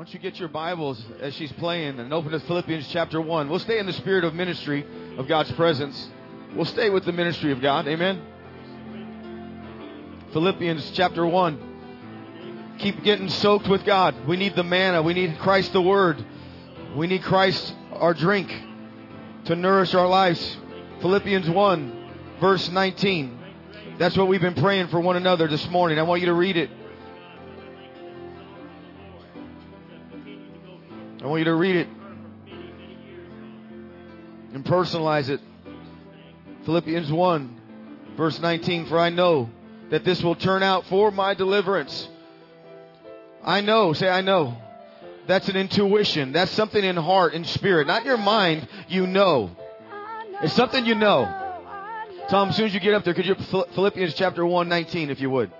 Why don't you get your Bibles as she's playing and open to Philippians chapter 1. We'll stay in the spirit of ministry of God's presence. We'll stay with the ministry of God. Amen. Philippians chapter 1. Keep getting soaked with God. We need the manna. We need Christ the Word. We need Christ our drink to nourish our lives. Philippians 1, verse 19. That's what we've been praying for one another this morning. I want you to read it. Want you to read it and personalize it. Philippians 1, verse 19. For I know that this will turn out for my deliverance. I know. Say, I know. That's an intuition. That's something in heart and spirit, not your mind. You know. It's something you know. Tom, as soon as you get up there, could you Philippians chapter 1, 19, if you would.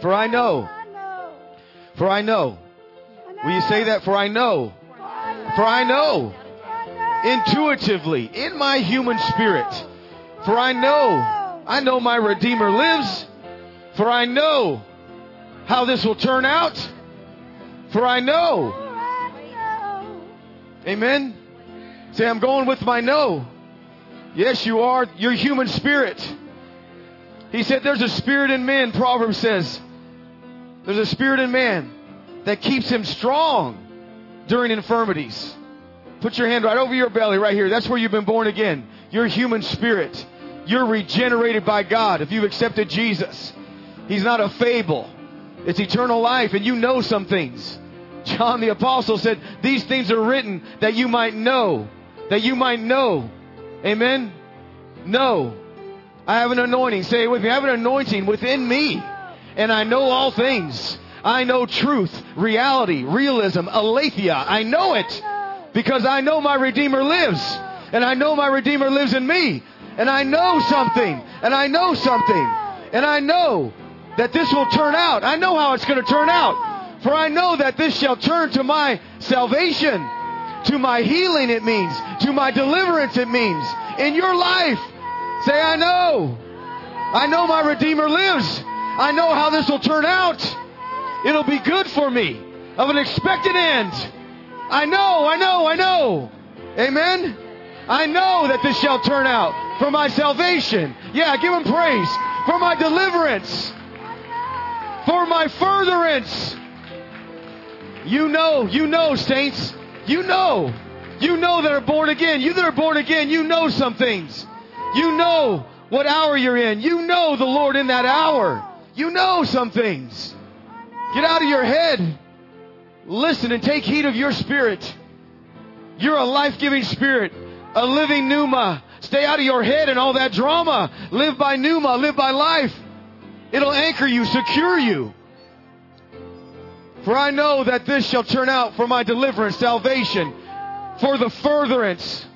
For I know. For I know Will you say that? For I know. For I know. Intuitively, in my human spirit. For I know. I know my Redeemer lives. For I know how this will turn out. For I know. Amen. Say, I'm going with my know. Yes, you are. Your human spirit. He said, There's a spirit in man, Proverbs says. There's a spirit in man that keeps him strong during infirmities. Put your hand right over your belly, right here. That's where you've been born again. Your human spirit. You're regenerated by God if you've accepted Jesus. He's not a fable, it's eternal life, and you know some things. John the Apostle said, These things are written that you might know. That you might know. Amen? Know. I have an anointing. Say it with me. I have an anointing within me, and I know all things. I know truth, reality, realism, aletheia. I know it because I know my Redeemer lives. And I know my Redeemer lives in me. And I know something. And I know something. And I know that this will turn out. I know how it's going to turn out. For I know that this shall turn to my salvation, to my healing, it means, to my deliverance, it means. In your life, say, I know. I know my Redeemer lives. I know how this will turn out. It'll be good for me of an expected end. I know, I know, I know. Amen. I know that this shall turn out for my salvation. Yeah, give him praise. For my deliverance. For my furtherance. You know, you know, saints. You know. You know that are born again. You that are born again, you know some things. You know what hour you're in. You know the Lord in that hour. You know some things. Get out of your head. Listen and take heed of your spirit. You're a life giving spirit, a living pneuma. Stay out of your head and all that drama. Live by pneuma, live by life. It'll anchor you, secure you. For I know that this shall turn out for my deliverance, salvation, for the furtherance.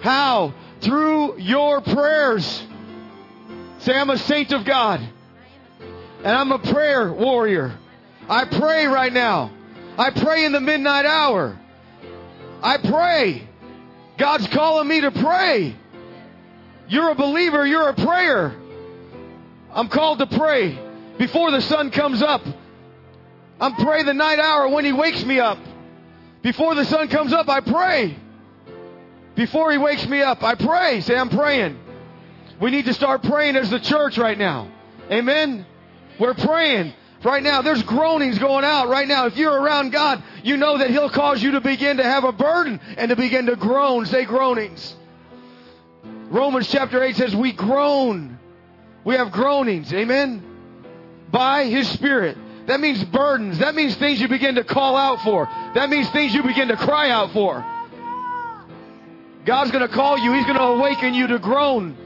How? Through your prayers. Say, I'm a saint of God. And I'm a prayer warrior. I pray right now. I pray in the midnight hour. I pray. God's calling me to pray. You're a believer, you're a prayer. I'm called to pray before the sun comes up. I'm praying the night hour when he wakes me up. Before the sun comes up, I pray. Before he wakes me up, I pray. Say, I'm praying. We need to start praying as the church right now. Amen. We're praying. Right now, there's groanings going out right now. If you're around God, you know that He'll cause you to begin to have a burden and to begin to groan. Say groanings. Romans chapter 8 says, We groan. We have groanings. Amen. By His Spirit. That means burdens. That means things you begin to call out for. That means things you begin to cry out for. God's going to call you. He's going to awaken you to groan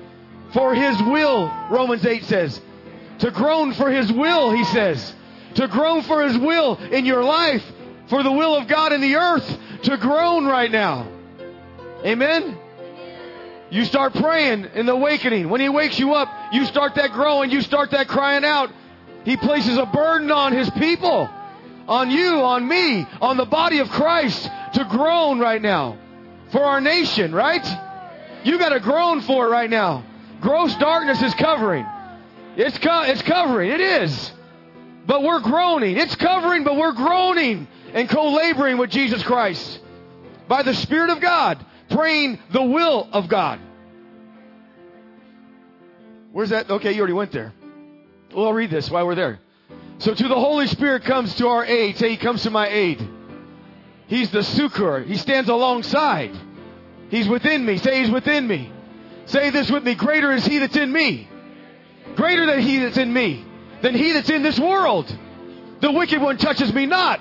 for His will, Romans 8 says. To groan for His will, he says. To groan for His will in your life, for the will of God in the earth, to groan right now. Amen? You start praying in the awakening. When He wakes you up, you start that growing, you start that crying out. He places a burden on His people, on you, on me, on the body of Christ to groan right now for our nation, right? You got to groan for it right now. Gross darkness is covering. It's, co- it's covering. It is. but we're groaning. It's covering, but we're groaning and co-laboring with Jesus Christ by the Spirit of God, praying the will of God. Where's that? Okay, you already went there. Well, I'll read this while we're there. So to the Holy Spirit comes to our aid. Say, He comes to my aid. He's the succor. He stands alongside. He's within me. Say, He's within me. Say this with me. Greater is He that's in me. Greater than He that's in me. Than He that's in this world. The wicked one touches me not.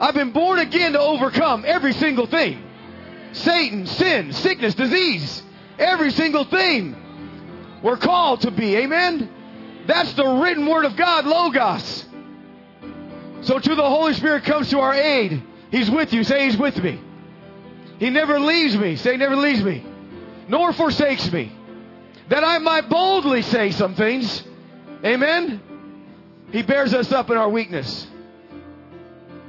I've been born again to overcome every single thing. Satan, sin, sickness, disease. Every single thing. We're called to be. Amen? That's the written word of God, Logos. So to the Holy Spirit comes to our aid. He's with you. Say He's with me. He never leaves me. Say he never leaves me. Nor forsakes me. That I might boldly say some things. Amen. He bears us up in our weakness.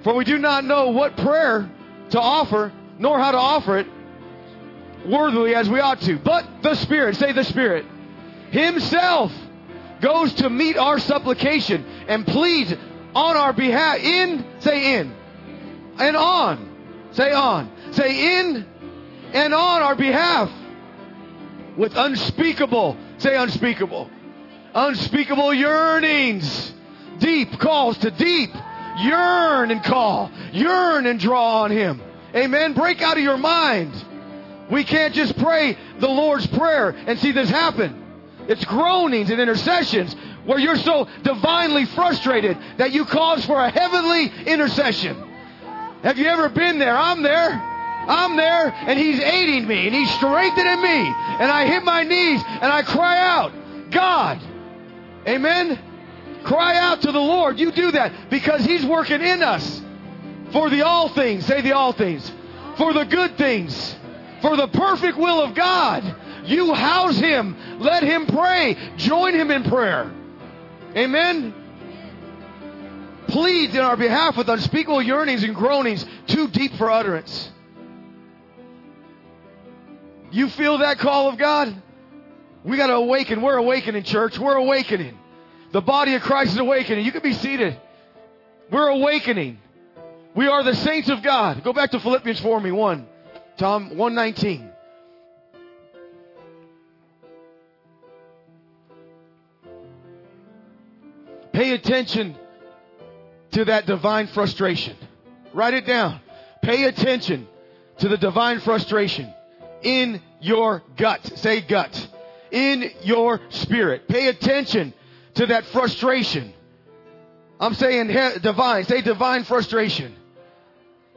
For we do not know what prayer to offer, nor how to offer it worthily as we ought to. But the Spirit, say the Spirit, Himself goes to meet our supplication and pleads on our behalf. In, say in, and on, say on, say in and on our behalf with unspeakable, say unspeakable, unspeakable yearnings, deep calls to deep. Yearn and call, yearn and draw on Him. Amen. Break out of your mind. We can't just pray the Lord's Prayer and see this happen. It's groanings and intercessions where you're so divinely frustrated that you cause for a heavenly intercession. Have you ever been there? I'm there. I'm there and he's aiding me and he's strengthening me and I hit my knees and I cry out, God. Amen. Cry out to the Lord. You do that because he's working in us for the all things. Say the all things. For the good things. For the perfect will of God. You house him. Let him pray. Join him in prayer. Amen. Pleads in our behalf with unspeakable yearnings and groanings too deep for utterance. You feel that call of God? We got to awaken. We're awakening, church. We're awakening. The body of Christ is awakening. You can be seated. We're awakening. We are the saints of God. Go back to Philippians for me, 1. Tom, 119. Pay attention to that divine frustration. Write it down. Pay attention to the divine frustration in your gut. Say gut. In your spirit. Pay attention to that frustration. I'm saying he- divine. Say divine frustration.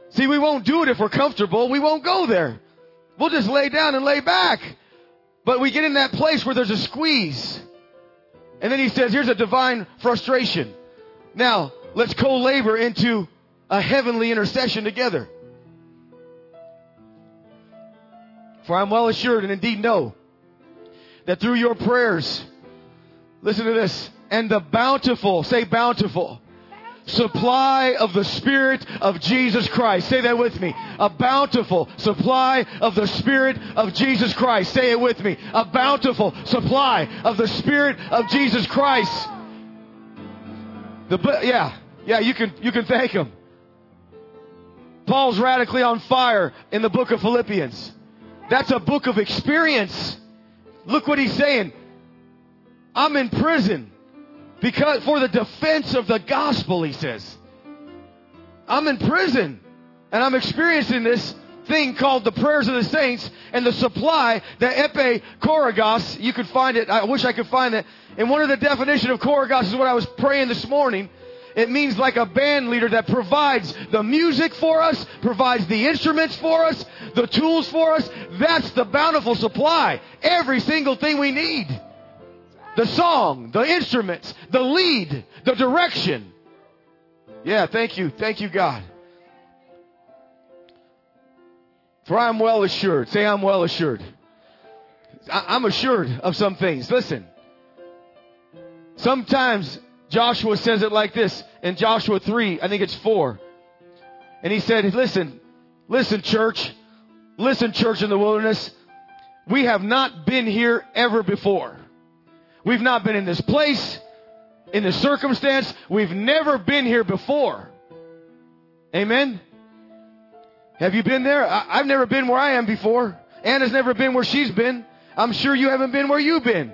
See, we won't do it if we're comfortable. We won't go there. We'll just lay down and lay back. But we get in that place where there's a squeeze. And then he says, here's a divine frustration. Now, let's co-labor into a heavenly intercession together. For I'm well assured and indeed know that through your prayers, listen to this, and the bountiful, say bountiful, supply of the Spirit of Jesus Christ. Say that with me. A bountiful supply of the Spirit of Jesus Christ. Say it with me. A bountiful supply of the Spirit of Jesus Christ. The yeah, yeah, you can you can thank him. Paul's radically on fire in the book of Philippians. That's a book of experience. Look what he's saying. I'm in prison because for the defense of the gospel, he says. I'm in prison and I'm experiencing this thing called the prayers of the saints and the supply, the epe koragos. You could find it. I wish I could find it. And one of the definition of koragos is what I was praying this morning. It means like a band leader that provides the music for us, provides the instruments for us, the tools for us. That's the bountiful supply. Every single thing we need. The song, the instruments, the lead, the direction. Yeah, thank you. Thank you, God. For I am well assured. Say, I'm well assured. I- I'm assured of some things. Listen. Sometimes Joshua says it like this in Joshua 3, I think it's 4. And he said, Listen, listen, church. Listen, church in the wilderness. We have not been here ever before. We've not been in this place. in this circumstance. We've never been here before. Amen? Have you been there? I, have never been where I am before. Anna's never been where she's been. I'm sure you haven't been where you've been.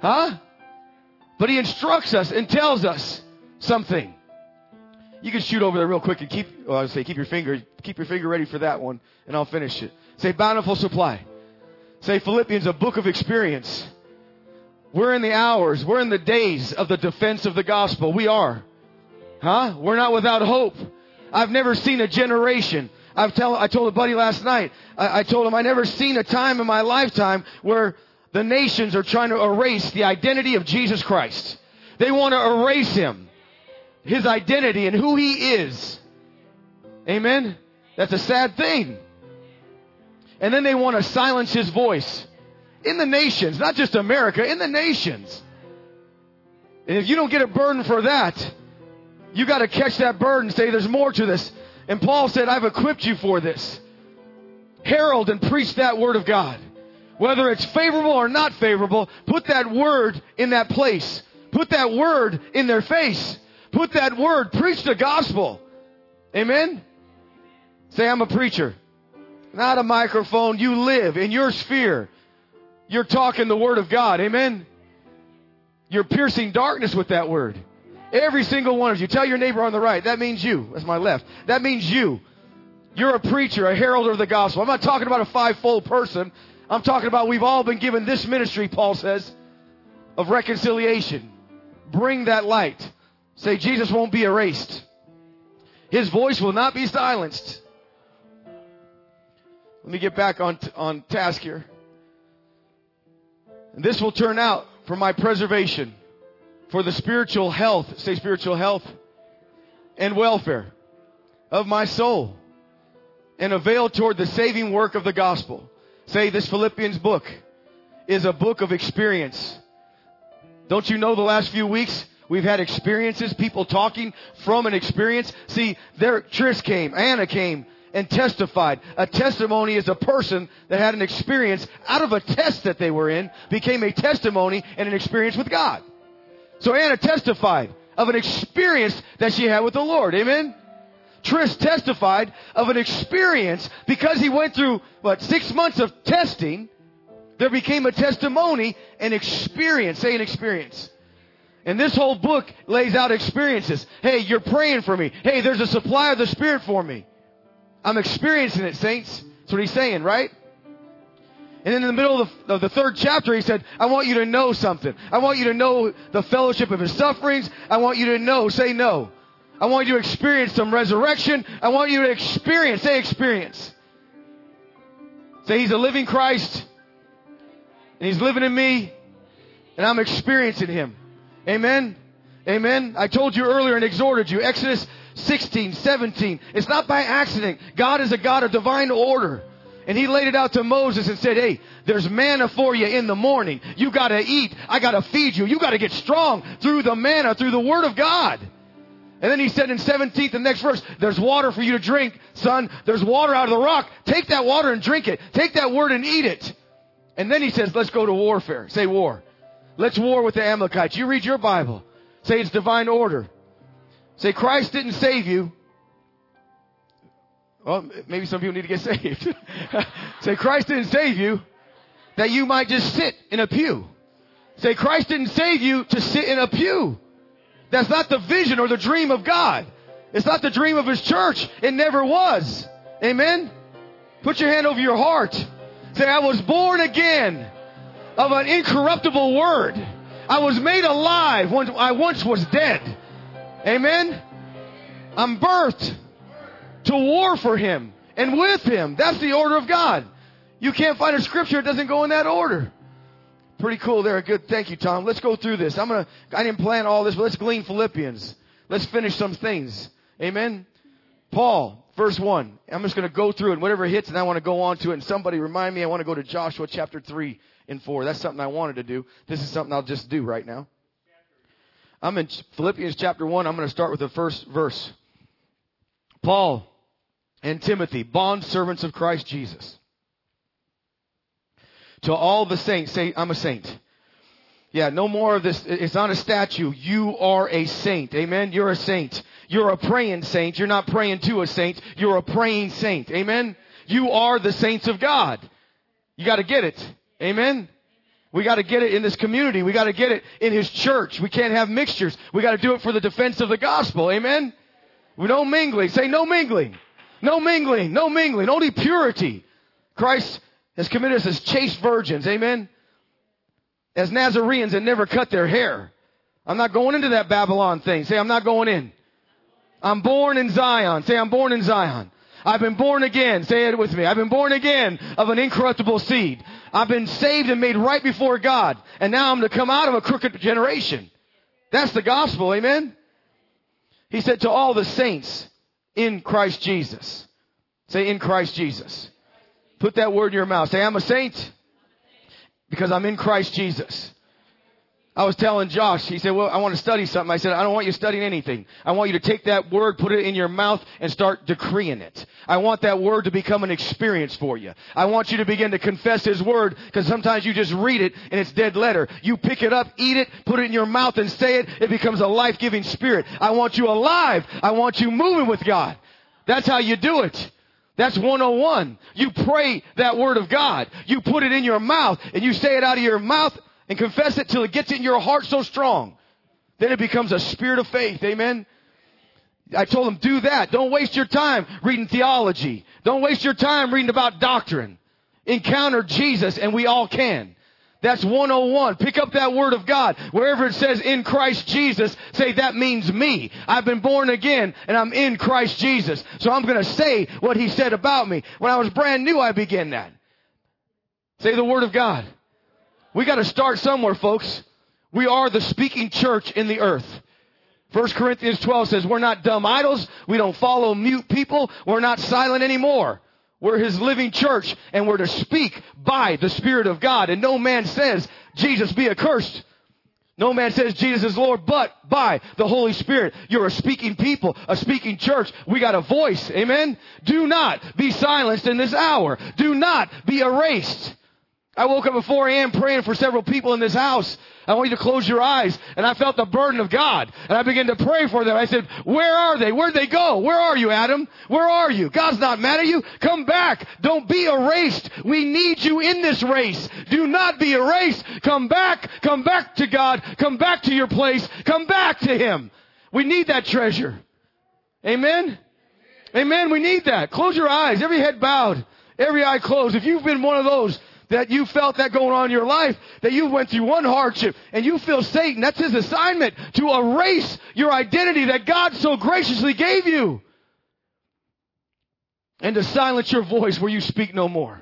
Huh? But he instructs us and tells us something. You can shoot over there real quick and keep, well, I would say keep your finger, keep your finger ready for that one, and I'll finish it. Say bountiful supply. Say Philippians, a book of experience. We're in the hours, we're in the days of the defense of the gospel. We are. Huh? We're not without hope. I've never seen a generation. I've tell, I told a buddy last night, I, I told him I never seen a time in my lifetime where the nations are trying to erase the identity of Jesus Christ. They want to erase him, his identity and who he is. Amen? That's a sad thing. And then they want to silence his voice in the nations, not just America, in the nations. And if you don't get a burden for that, you got to catch that burden and say, there's more to this. And Paul said, I've equipped you for this. Herald and preach that word of God. Whether it's favorable or not favorable, put that word in that place. Put that word in their face. Put that word, preach the gospel. Amen? Say, I'm a preacher. Not a microphone. You live in your sphere. You're talking the word of God. Amen? You're piercing darkness with that word. Every single one of you. Tell your neighbor on the right. That means you. That's my left. That means you. You're a preacher, a herald of the gospel. I'm not talking about a five-fold person. I'm talking about we've all been given this ministry, Paul says, of reconciliation. Bring that light. Say, Jesus won't be erased. His voice will not be silenced. Let me get back on, t- on task here. And this will turn out for my preservation for the spiritual health, say spiritual health and welfare of my soul and avail toward the saving work of the gospel. Say this Philippians book is a book of experience. Don't you know the last few weeks we've had experiences, people talking from an experience? See, there, Trish came, Anna came, and testified. A testimony is a person that had an experience out of a test that they were in, became a testimony and an experience with God. So Anna testified of an experience that she had with the Lord. Amen? Trish testified of an experience because he went through, what, six months of testing. There became a testimony, an experience. Say an experience. And this whole book lays out experiences. Hey, you're praying for me. Hey, there's a supply of the Spirit for me. I'm experiencing it, saints. That's what he's saying, right? And in the middle of the, of the, third chapter, he said, I want you to know something. I want you to know the fellowship of his sufferings. I want you to know, say no. I want you to experience some resurrection. I want you to experience, say experience. Say he's a living Christ. And he's living in me. And I'm experiencing him. Amen. Amen. I told you earlier and exhorted you. Exodus 16, 17. It's not by accident. God is a God of divine order. And he laid it out to Moses and said, Hey, there's manna for you in the morning. You gotta eat. I gotta feed you. You gotta get strong through the manna, through the word of God. And then he said in 17th, the next verse, there's water for you to drink, son. There's water out of the rock. Take that water and drink it. Take that word and eat it. And then he says, let's go to warfare. Say war. Let's war with the Amalekites. You read your Bible. Say it's divine order. Say Christ didn't save you. Well, maybe some people need to get saved. Say, Christ didn't save you that you might just sit in a pew. Say, Christ didn't save you to sit in a pew. That's not the vision or the dream of God. It's not the dream of His church. It never was. Amen? Put your hand over your heart. Say, I was born again of an incorruptible word. I was made alive when I once was dead. Amen? I'm birthed to war for him and with him. That's the order of God. You can't find a scripture that doesn't go in that order. Pretty cool there. Good. Thank you, Tom. Let's go through this. I'm gonna, I didn't plan all this, but let's glean Philippians. Let's finish some things. Amen. Paul, verse one. I'm just gonna go through it. Whatever hits and I want to go on to it. And somebody remind me, I want to go to Joshua chapter three and four. That's something I wanted to do. This is something I'll just do right now. I'm in Philippians chapter one. I'm going to start with the first verse. Paul, and Timothy, bond servants of Christ Jesus. To all the saints, say, I'm a saint. Yeah, no more of this. It's not a statue. You are a saint. Amen. You're a saint. You're a praying saint. You're not praying to a saint. You're a praying saint. Amen. You are the saints of God. You got to get it. Amen. We got to get it in this community. We got to get it in His church. We can't have mixtures. We got to do it for the defense of the gospel. Amen. We don't mingling. Say no mingling. No mingling. No mingling. Only purity. Christ has committed us as chaste virgins. Amen. As Nazarenes and never cut their hair. I'm not going into that Babylon thing. Say I'm not going in. I'm born in Zion. Say I'm born in Zion. I've been born again. Say it with me. I've been born again of an incorruptible seed. I've been saved and made right before God. And now I'm to come out of a crooked generation. That's the gospel. Amen. He said to all the saints in Christ Jesus. Say in Christ Jesus. Put that word in your mouth. Say I'm a saint because I'm in Christ Jesus. I was telling Josh, he said, well, I want to study something. I said, I don't want you studying anything. I want you to take that word, put it in your mouth, and start decreeing it. I want that word to become an experience for you. I want you to begin to confess His word, because sometimes you just read it and it's dead letter. You pick it up, eat it, put it in your mouth and say it, it becomes a life-giving spirit. I want you alive. I want you moving with God. That's how you do it. That's 101. You pray that word of God. You put it in your mouth and you say it out of your mouth and confess it till it gets in your heart so strong. Then it becomes a spirit of faith. Amen. I told them, do that. Don't waste your time reading theology. Don't waste your time reading about doctrine. Encounter Jesus and we all can. That's 101. Pick up that word of God. Wherever it says in Christ Jesus, say that means me. I've been born again and I'm in Christ Jesus. So I'm going to say what he said about me. When I was brand new, I began that. Say the word of God. We got to start somewhere, folks. We are the speaking church in the earth. 1 Corinthians 12 says, we're not dumb idols. We don't follow mute people. We're not silent anymore. We're His living church and we're to speak by the Spirit of God. And no man says, Jesus be accursed. No man says Jesus is Lord, but by the Holy Spirit. You're a speaking people, a speaking church. We got a voice. Amen. Do not be silenced in this hour. Do not be erased. I woke up at 4 a.m. praying for several people in this house. I want you to close your eyes. And I felt the burden of God. And I began to pray for them. I said, where are they? Where'd they go? Where are you, Adam? Where are you? God's not mad at you. Come back. Don't be erased. We need you in this race. Do not be erased. Come back. Come back to God. Come back to your place. Come back to Him. We need that treasure. Amen? Amen. We need that. Close your eyes. Every head bowed. Every eye closed. If you've been one of those that you felt that going on in your life, that you went through one hardship and you feel Satan, that's his assignment to erase your identity that God so graciously gave you. And to silence your voice where you speak no more.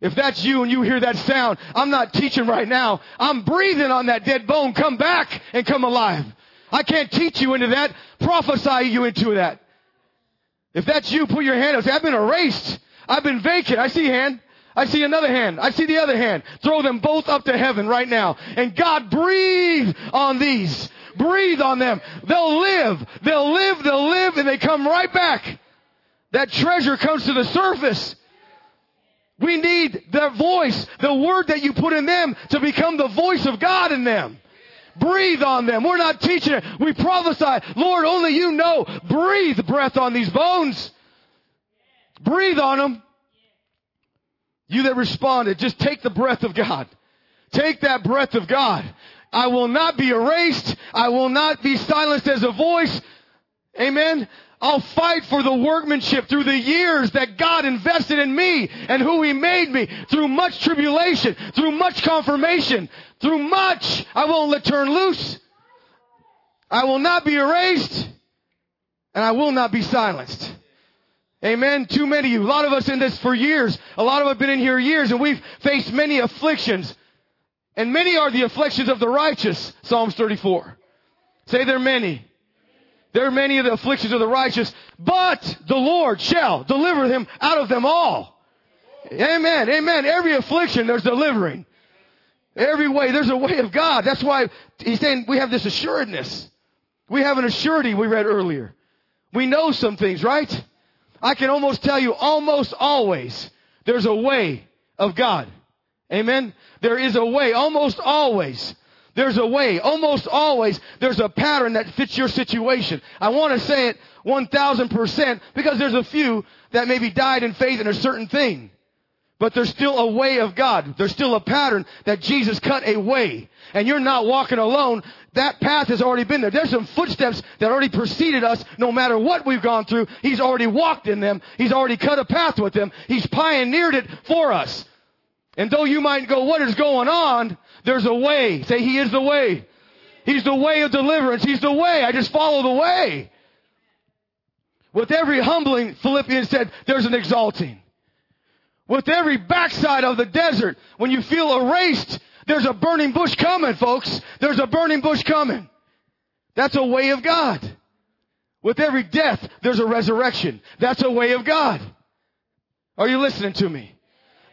If that's you and you hear that sound, I'm not teaching right now. I'm breathing on that dead bone. Come back and come alive. I can't teach you into that, prophesy you into that. If that's you, put your hand up. Say, I've been erased. I've been vacant. I see hand. I see another hand. I see the other hand. Throw them both up to heaven right now. And God, breathe on these. Breathe on them. They'll live. They'll live. They'll live and they come right back. That treasure comes to the surface. We need their voice, the word that you put in them to become the voice of God in them. Breathe on them. We're not teaching it. We prophesy. Lord, only you know. Breathe breath on these bones. Breathe on them. You that responded, just take the breath of God. Take that breath of God. I will not be erased. I will not be silenced as a voice. Amen. I'll fight for the workmanship through the years that God invested in me and who He made me through much tribulation, through much confirmation, through much. I won't let turn loose. I will not be erased and I will not be silenced. Amen. Too many of you. A lot of us in this for years. A lot of us have been in here years and we've faced many afflictions. And many are the afflictions of the righteous. Psalms 34. Say there are many. There are many of the afflictions of the righteous, but the Lord shall deliver him out of them all. Amen. Amen. Every affliction there's delivering. Every way, there's a way of God. That's why he's saying we have this assuredness. We have an assurity we read earlier. We know some things, right? I can almost tell you almost always there's a way of God. Amen. There is a way, almost always. There's a way. Almost always, there's a pattern that fits your situation. I want to say it 1000% because there's a few that maybe died in faith in a certain thing. But there's still a way of God. There's still a pattern that Jesus cut a way. And you're not walking alone. That path has already been there. There's some footsteps that already preceded us no matter what we've gone through. He's already walked in them. He's already cut a path with them. He's pioneered it for us. And though you might go, what is going on? There's a way. Say, He is the way. He's the way of deliverance. He's the way. I just follow the way. With every humbling, Philippians said, there's an exalting. With every backside of the desert, when you feel erased, there's a burning bush coming, folks. There's a burning bush coming. That's a way of God. With every death, there's a resurrection. That's a way of God. Are you listening to me?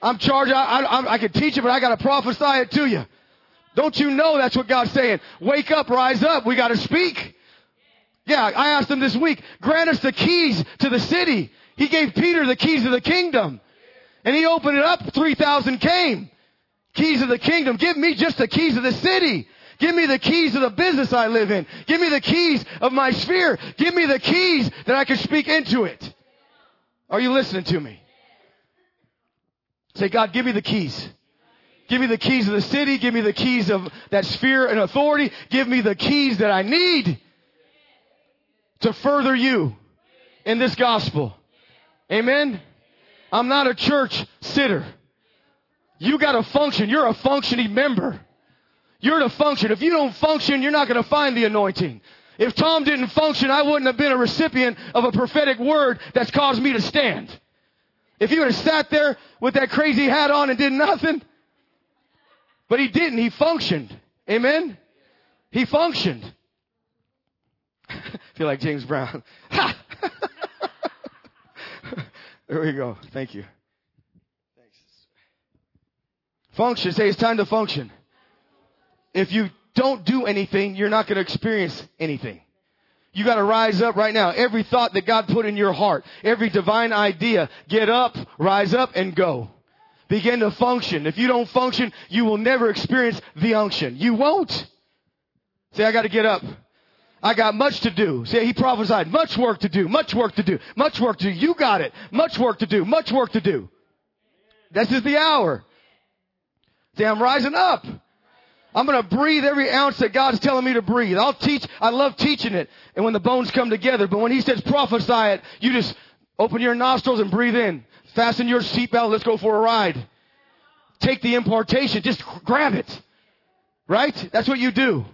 I'm charged. I, I, I can teach it, but I got to prophesy it to you. Don't you know that's what God's saying? Wake up, rise up. We got to speak. Yeah, I asked him this week, grant us the keys to the city. He gave Peter the keys of the kingdom. And he opened it up, 3,000 came. Keys of the kingdom. Give me just the keys of the city. Give me the keys of the business I live in. Give me the keys of my sphere. Give me the keys that I can speak into it. Are you listening to me? Say, God, give me the keys. Give me the keys of the city. Give me the keys of that sphere and authority. Give me the keys that I need to further you in this gospel. Amen. I'm not a church sitter. You got to function. You're a functioning member. You're to function. If you don't function, you're not going to find the anointing. If Tom didn't function, I wouldn't have been a recipient of a prophetic word that's caused me to stand. If he would have sat there with that crazy hat on and did nothing, but he didn't. He functioned. Amen? He functioned. feel like James Brown. there we go. Thank you. Function. Say it's time to function. If you don't do anything, you're not going to experience anything. You got to rise up right now. Every thought that God put in your heart, every divine idea, get up, rise up, and go. Begin to function. If you don't function, you will never experience the unction. You won't. Say, I got to get up. I got much to do. Say, he prophesied, much work to do, much work to do, much work to do. You got it. Much work to do, much work to do. This is the hour. Say, I'm rising up. I'm going to breathe every ounce that God's telling me to breathe. I'll teach. I love teaching it. And when the bones come together, but when he says prophesy it, you just open your nostrils and breathe in. Fasten your seatbelt. Let's go for a ride. Take the impartation. Just grab it. Right? That's what you do.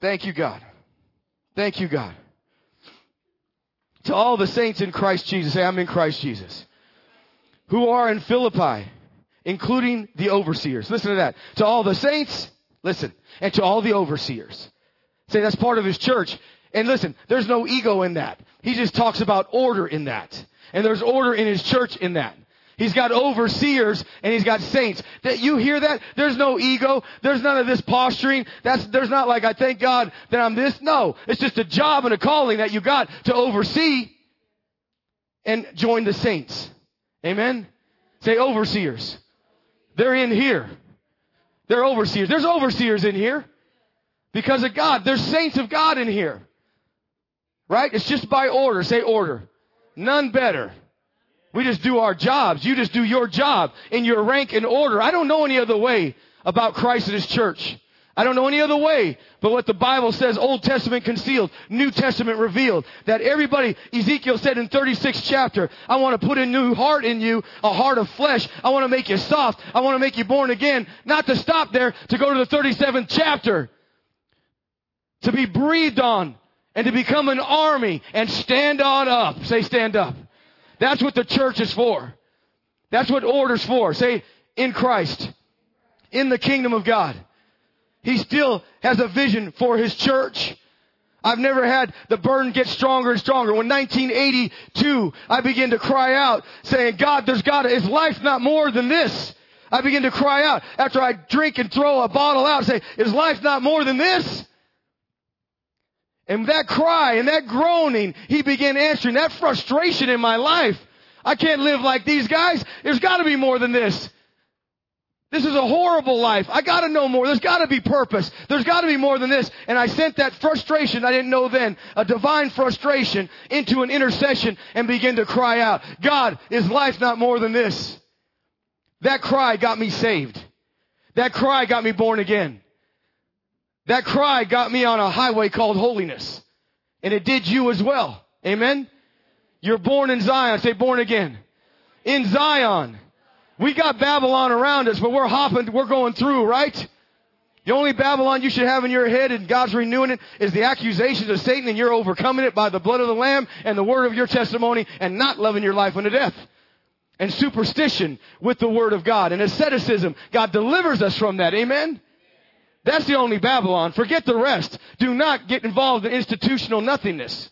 Thank you, God. Thank you, God. To all the saints in Christ Jesus, say, I'm in Christ Jesus, who are in Philippi, including the overseers. Listen to that. To all the saints, listen, and to all the overseers. Say that's part of his church. And listen, there's no ego in that. He just talks about order in that. And there's order in his church in that. He's got overseers and he's got saints. That you hear that? There's no ego. There's none of this posturing. That's there's not like I thank God that I'm this. No, it's just a job and a calling that you got to oversee and join the saints. Amen. Say overseers. They're in here. They're overseers. There's overseers in here because of God. There's saints of God in here. Right? It's just by order. Say order. None better. We just do our jobs. You just do your job in your rank and order. I don't know any other way about Christ and His church. I don't know any other way but what the Bible says, Old Testament concealed, New Testament revealed. That everybody, Ezekiel said in 36th chapter, I want to put a new heart in you, a heart of flesh. I want to make you soft. I want to make you born again. Not to stop there, to go to the 37th chapter. To be breathed on and to become an army and stand on up. Say stand up. That's what the church is for. That's what order's for. Say in Christ. In the kingdom of God. He still has a vision for his church. I've never had the burden get stronger and stronger. When 1982, I began to cry out saying, God, there's to, is life not more than this? I begin to cry out after I drink and throw a bottle out and say, is life not more than this? And that cry and that groaning, he began answering that frustration in my life. I can't live like these guys. There's got to be more than this. This is a horrible life. I gotta know more. There's gotta be purpose. There's gotta be more than this. And I sent that frustration I didn't know then, a divine frustration, into an intercession and began to cry out, God, is life not more than this? That cry got me saved. That cry got me born again. That cry got me on a highway called holiness. And it did you as well. Amen? You're born in Zion. Say born again. In Zion. We got Babylon around us, but we're hopping, we're going through, right? The only Babylon you should have in your head and God's renewing it is the accusations of Satan and you're overcoming it by the blood of the Lamb and the word of your testimony and not loving your life unto death. And superstition with the word of God and asceticism. God delivers us from that. Amen? That's the only Babylon. Forget the rest. Do not get involved in institutional nothingness.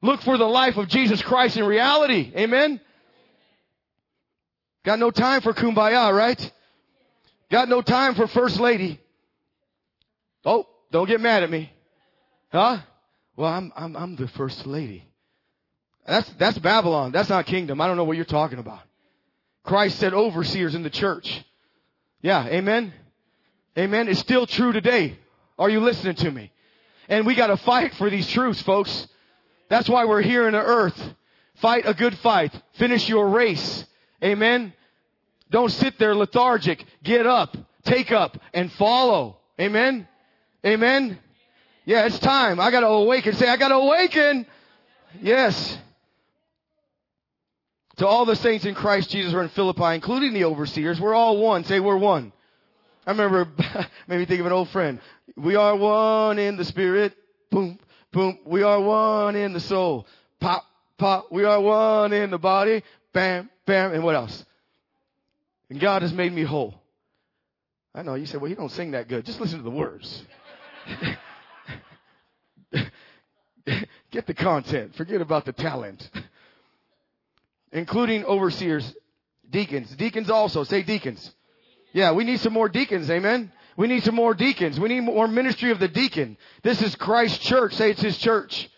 Look for the life of Jesus Christ in reality. Amen? Got no time for kumbaya, right? Got no time for first lady. Oh, don't get mad at me. Huh? Well, I'm, I'm, I'm the first lady. That's, that's Babylon. That's not kingdom. I don't know what you're talking about. Christ said overseers in the church. Yeah, amen. Amen. It's still true today. Are you listening to me? And we gotta fight for these truths, folks. That's why we're here in the earth. Fight a good fight. Finish your race. Amen. Don't sit there lethargic. Get up, take up, and follow. Amen. Amen. Yeah, it's time. I gotta awaken. Say, I gotta awaken. Yes. To all the saints in Christ Jesus who are in Philippi, including the overseers, we're all one. Say, we're one. I remember, made me think of an old friend. We are one in the spirit. Boom, boom. We are one in the soul. Pop, pop. We are one in the body bam, and what else? And God has made me whole. I know you said, well, you don't sing that good. Just listen to the words. Get the content. Forget about the talent. Including overseers, deacons. Deacons also. Say deacons. Yeah, we need some more deacons. Amen. We need some more deacons. We need more ministry of the deacon. This is Christ's church. Say it's his church.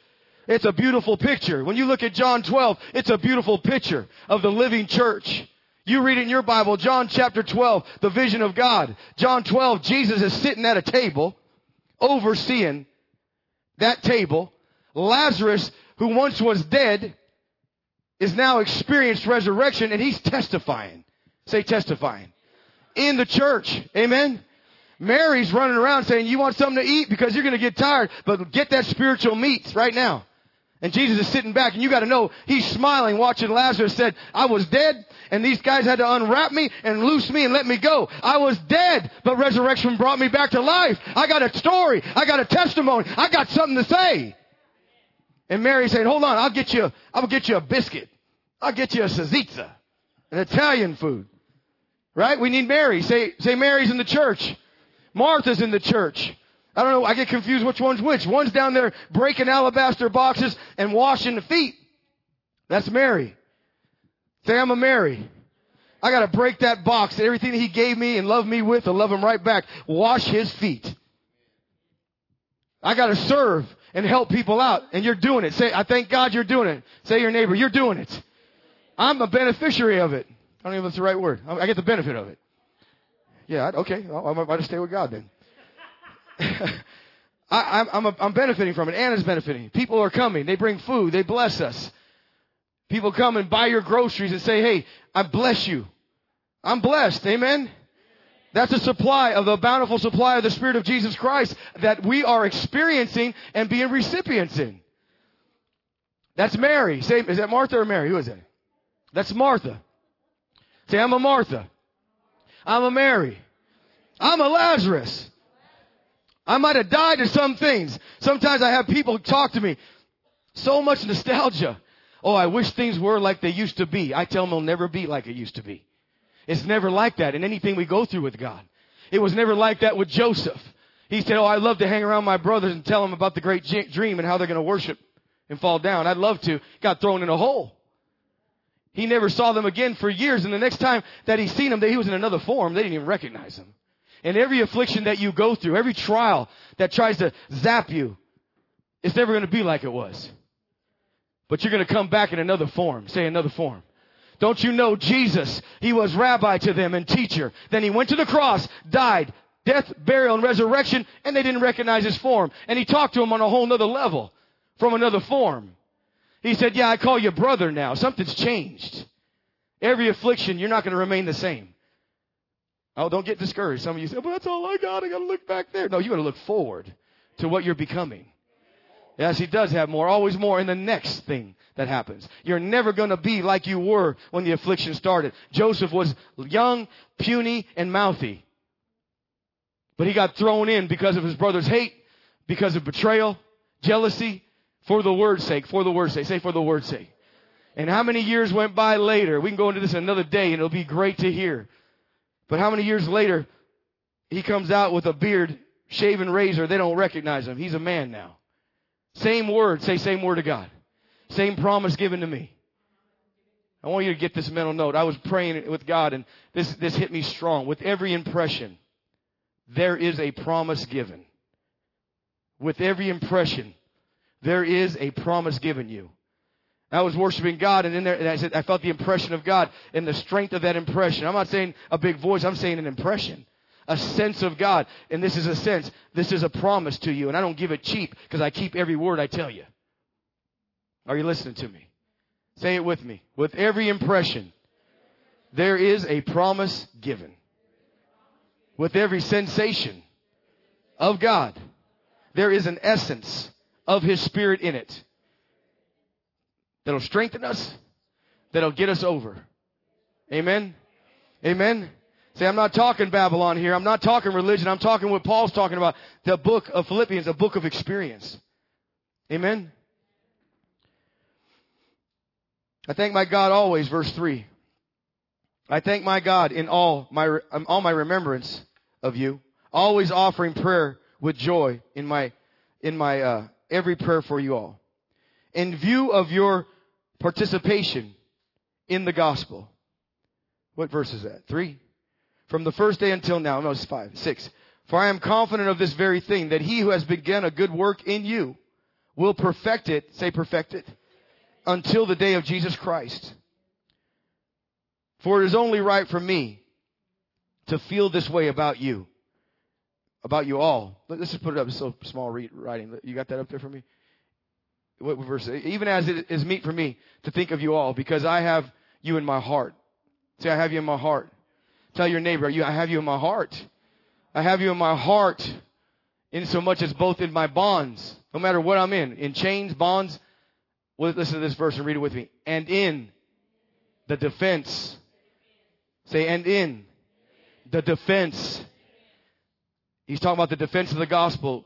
It's a beautiful picture. When you look at John 12, it's a beautiful picture of the living church. You read in your Bible, John chapter 12, the vision of God. John 12, Jesus is sitting at a table, overseeing that table. Lazarus, who once was dead, is now experienced resurrection and he's testifying. Say testifying. In the church. Amen. Mary's running around saying, you want something to eat because you're going to get tired, but get that spiritual meat right now. And Jesus is sitting back and you gotta know, he's smiling watching Lazarus said, I was dead and these guys had to unwrap me and loose me and let me go. I was dead, but resurrection brought me back to life. I got a story. I got a testimony. I got something to say. And Mary said, hold on, I'll get you, I'll get you a biscuit. I'll get you a salsiccia, an Italian food. Right? We need Mary. Say, say Mary's in the church. Martha's in the church. I don't know. I get confused which one's which. One's down there breaking alabaster boxes and washing the feet. That's Mary. Say, I'm a Mary. I gotta break that box. Everything that he gave me and loved me with, I love him right back. Wash his feet. I gotta serve and help people out. And you're doing it. Say, I thank God you're doing it. Say your neighbor, you're doing it. I'm a beneficiary of it. I don't even know if that's the right word. I get the benefit of it. Yeah, okay. I might stay with God then. I, am I'm, I'm benefiting from it. Anna's benefiting. People are coming. They bring food. They bless us. People come and buy your groceries and say, hey, I bless you. I'm blessed. Amen. That's a supply of the bountiful supply of the Spirit of Jesus Christ that we are experiencing and being recipients in. That's Mary. Say, is that Martha or Mary? Who is it? That's Martha. Say, I'm a Martha. I'm a Mary. I'm a Lazarus. I might have died to some things. Sometimes I have people talk to me. So much nostalgia. Oh, I wish things were like they used to be. I tell them they'll never be like it used to be. It's never like that in anything we go through with God. It was never like that with Joseph. He said, Oh, I love to hang around my brothers and tell them about the great dream and how they're going to worship and fall down. I'd love to. Got thrown in a hole. He never saw them again for years. And the next time that he seen them, he was in another form. They didn't even recognize him. And every affliction that you go through, every trial that tries to zap you, it's never going to be like it was. But you're going to come back in another form. Say another form. Don't you know Jesus? He was rabbi to them and teacher. Then he went to the cross, died, death, burial, and resurrection, and they didn't recognize his form. And he talked to them on a whole nother level from another form. He said, yeah, I call you brother now. Something's changed. Every affliction, you're not going to remain the same. Oh, don't get discouraged. Some of you say, well, that's all I got. I got to look back there. No, you got to look forward to what you're becoming. Yes, he does have more, always more in the next thing that happens. You're never going to be like you were when the affliction started. Joseph was young, puny, and mouthy. But he got thrown in because of his brother's hate, because of betrayal, jealousy, for the word's sake, for the word's sake. Say for the word's sake. And how many years went by later? We can go into this another day and it'll be great to hear. But how many years later, he comes out with a beard, shaven razor. They don't recognize him. He's a man now. Same word. Say same word to God. Same promise given to me. I want you to get this mental note. I was praying with God and this, this hit me strong. With every impression, there is a promise given. With every impression, there is a promise given you. I was worshiping God and in there, and I said, I felt the impression of God and the strength of that impression. I'm not saying a big voice, I'm saying an impression. A sense of God. And this is a sense. This is a promise to you. And I don't give it cheap because I keep every word I tell you. Are you listening to me? Say it with me. With every impression, there is a promise given. With every sensation of God, there is an essence of His Spirit in it that'll strengthen us, that'll get us over. Amen? Amen? Say, I'm not talking Babylon here. I'm not talking religion. I'm talking what Paul's talking about. The book of Philippians, a book of experience. Amen? I thank my God always, verse 3. I thank my God in all my, all my remembrance of you, always offering prayer with joy in my, in my, uh, every prayer for you all. In view of your participation in the gospel. What verse is that? Three? From the first day until now. No, it's five. Six. For I am confident of this very thing, that he who has begun a good work in you will perfect it, say perfect it, until the day of Jesus Christ. For it is only right for me to feel this way about you, about you all. Let's just put it up. It's so small writing. You got that up there for me? What verse? Even as it is meet for me to think of you all, because I have you in my heart. Say, I have you in my heart. Tell your neighbor, I have you in my heart. I have you in my heart, in so much as both in my bonds, no matter what I'm in, in chains, bonds, listen to this verse and read it with me. And in the defense. Say, and in the defense. He's talking about the defense of the gospel.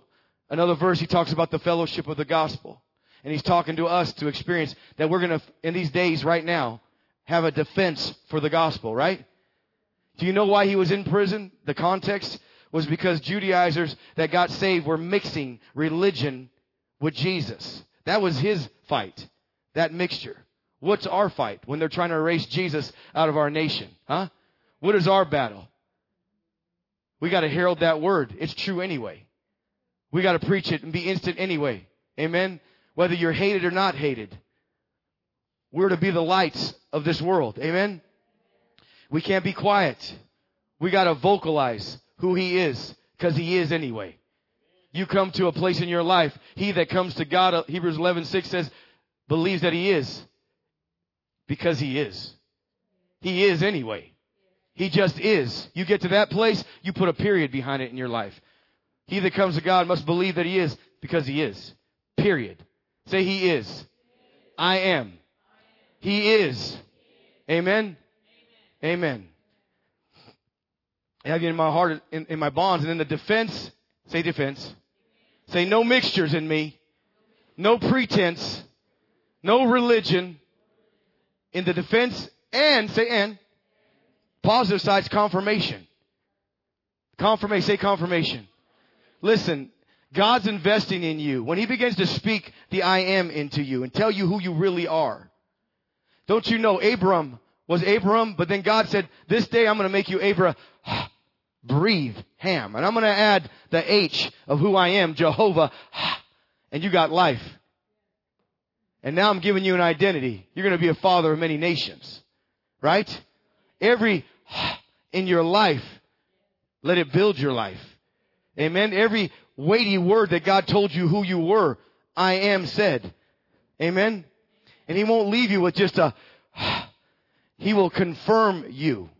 Another verse, he talks about the fellowship of the gospel. And he's talking to us to experience that we're going to, in these days right now, have a defense for the gospel, right? Do you know why he was in prison? The context was because Judaizers that got saved were mixing religion with Jesus. That was his fight. That mixture. What's our fight when they're trying to erase Jesus out of our nation? Huh? What is our battle? We got to herald that word. It's true anyway. We got to preach it and be instant anyway. Amen. Whether you're hated or not hated. We're to be the lights of this world. Amen. We can't be quiet. We got to vocalize who he is because he is anyway you come to a place in your life, he that comes to God, uh, Hebrews 11, 6 says, believes that he is because he is. He is anyway. He just is. You get to that place, you put a period behind it in your life. He that comes to God must believe that he is because he is. Period. Say he is. I am. He is. Amen. Amen. I have you in my heart, in, in my bonds, and in the defense, say defense. Say, no mixtures in me, no pretense, no religion in the defense and, say and, positive side's confirmation. Confirmation, say confirmation. Listen, God's investing in you. When He begins to speak the I am into you and tell you who you really are. Don't you know Abram was Abram, but then God said, this day I'm going to make you Abraham breathe ham. And I'm going to add the H of who I am, Jehovah, and you got life. And now I'm giving you an identity. You're going to be a father of many nations. Right? Every in your life, let it build your life. Amen. Every weighty word that God told you who you were, I am said. Amen. And He won't leave you with just a, He will confirm you.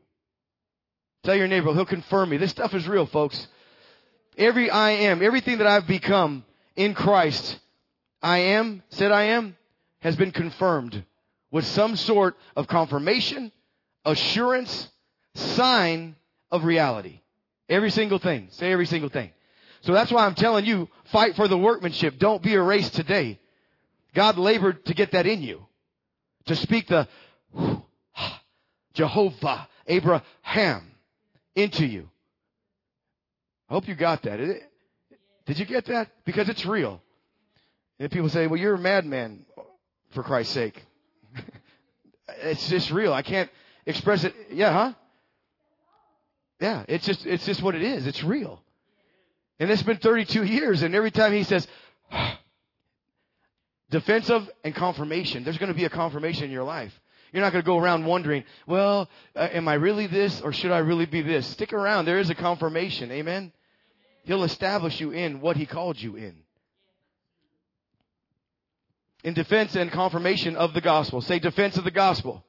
Tell your neighbor, He'll confirm me. This stuff is real, folks. Every I am, everything that I've become in Christ, I am, said I am, has been confirmed with some sort of confirmation, assurance, sign of reality. Every single thing. Say every single thing. So that's why I'm telling you, fight for the workmanship. Don't be erased today. God labored to get that in you. To speak the Jehovah, Abraham into you. I hope you got that. Did you get that? Because it's real. And people say, well, you're a madman, for Christ's sake. it's just real. I can't express it. Yeah, huh? Yeah, it's just, it's just what it is. It's real. And it's been 32 years, and every time he says, defensive and confirmation, there's going to be a confirmation in your life. You're not going to go around wondering, well, uh, am I really this or should I really be this? Stick around. There is a confirmation. Amen. He'll establish you in what he called you in. In defense and confirmation of the gospel. Say defense of the gospel.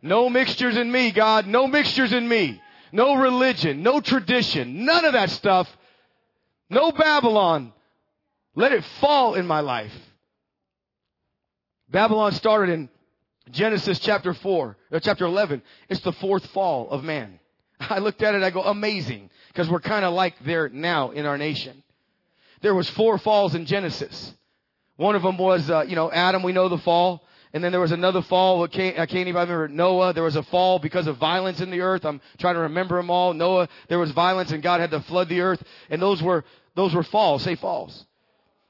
No mixtures in me, God. No mixtures in me. No religion. No tradition. None of that stuff. No Babylon. Let it fall in my life. Babylon started in Genesis chapter 4, or chapter 11. It's the fourth fall of man. I looked at it, I go, amazing, because we're kind of like there now in our nation. There was four falls in Genesis. One of them was, uh, you know, Adam, we know the fall. And then there was another fall. I can't, I can't even remember Noah. There was a fall because of violence in the earth. I'm trying to remember them all. Noah, there was violence and God had to flood the earth. And those were, those were falls. Say falls.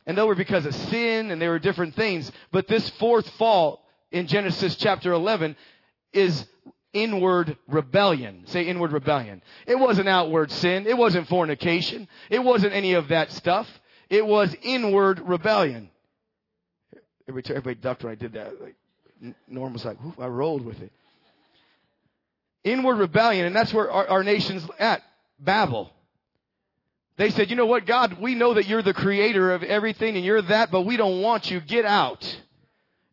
And they were because of sin and they were different things. But this fourth fall in Genesis chapter 11 is inward rebellion. Say inward rebellion. It wasn't outward sin. It wasn't fornication. It wasn't any of that stuff. It was inward rebellion. Everybody, everybody ducked when I did that. Like, Norm was like, I rolled with it. Inward rebellion, and that's where our, our nation's at. Babel. They said, you know what, God, we know that you're the creator of everything and you're that, but we don't want you. Get out.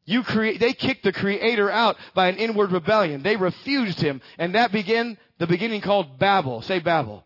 You create, they kicked the creator out by an inward rebellion. They refused him. And that began the beginning called Babel. Say Babel.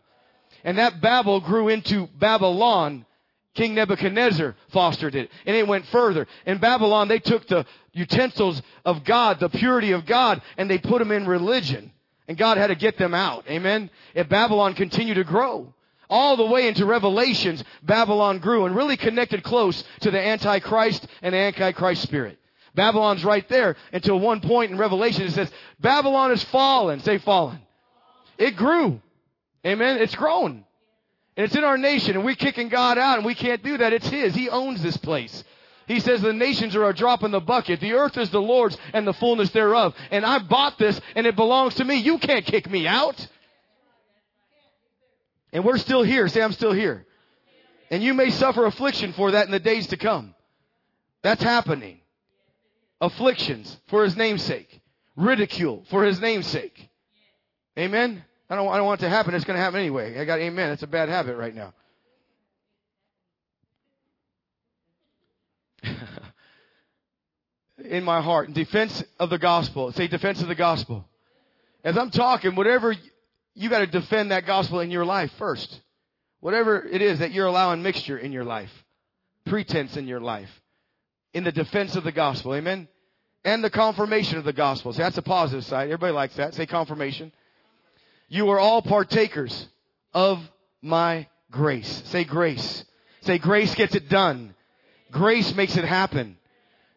And that Babel grew into Babylon. King Nebuchadnezzar fostered it. And it went further. In Babylon, they took the utensils of God, the purity of God, and they put them in religion. And God had to get them out. Amen. If Babylon continued to grow. All the way into Revelations, Babylon grew and really connected close to the Antichrist and the Antichrist spirit. Babylon's right there until one point in Revelation it says, Babylon is fallen. Say fallen. It grew. Amen. It's grown. And it's in our nation and we're kicking God out and we can't do that. It's His. He owns this place. He says the nations are a drop in the bucket. The earth is the Lord's and the fullness thereof. And I bought this and it belongs to me. You can't kick me out. And we're still here. Say, I'm still here. And you may suffer affliction for that in the days to come. That's happening afflictions for his namesake, ridicule for his namesake. Amen. I don't, I don't want it to happen. It's going to happen anyway. I got amen. It's a bad habit right now. in my heart, in defense of the gospel. Say defense of the gospel. As I'm talking, whatever you got to defend that gospel in your life first. Whatever it is that you're allowing mixture in your life, pretense in your life in the defense of the gospel. Amen. And the confirmation of the gospel. So that's a positive side. Everybody likes that. Say confirmation. You are all partakers of my grace. Say grace. Say grace gets it done. Grace makes it happen.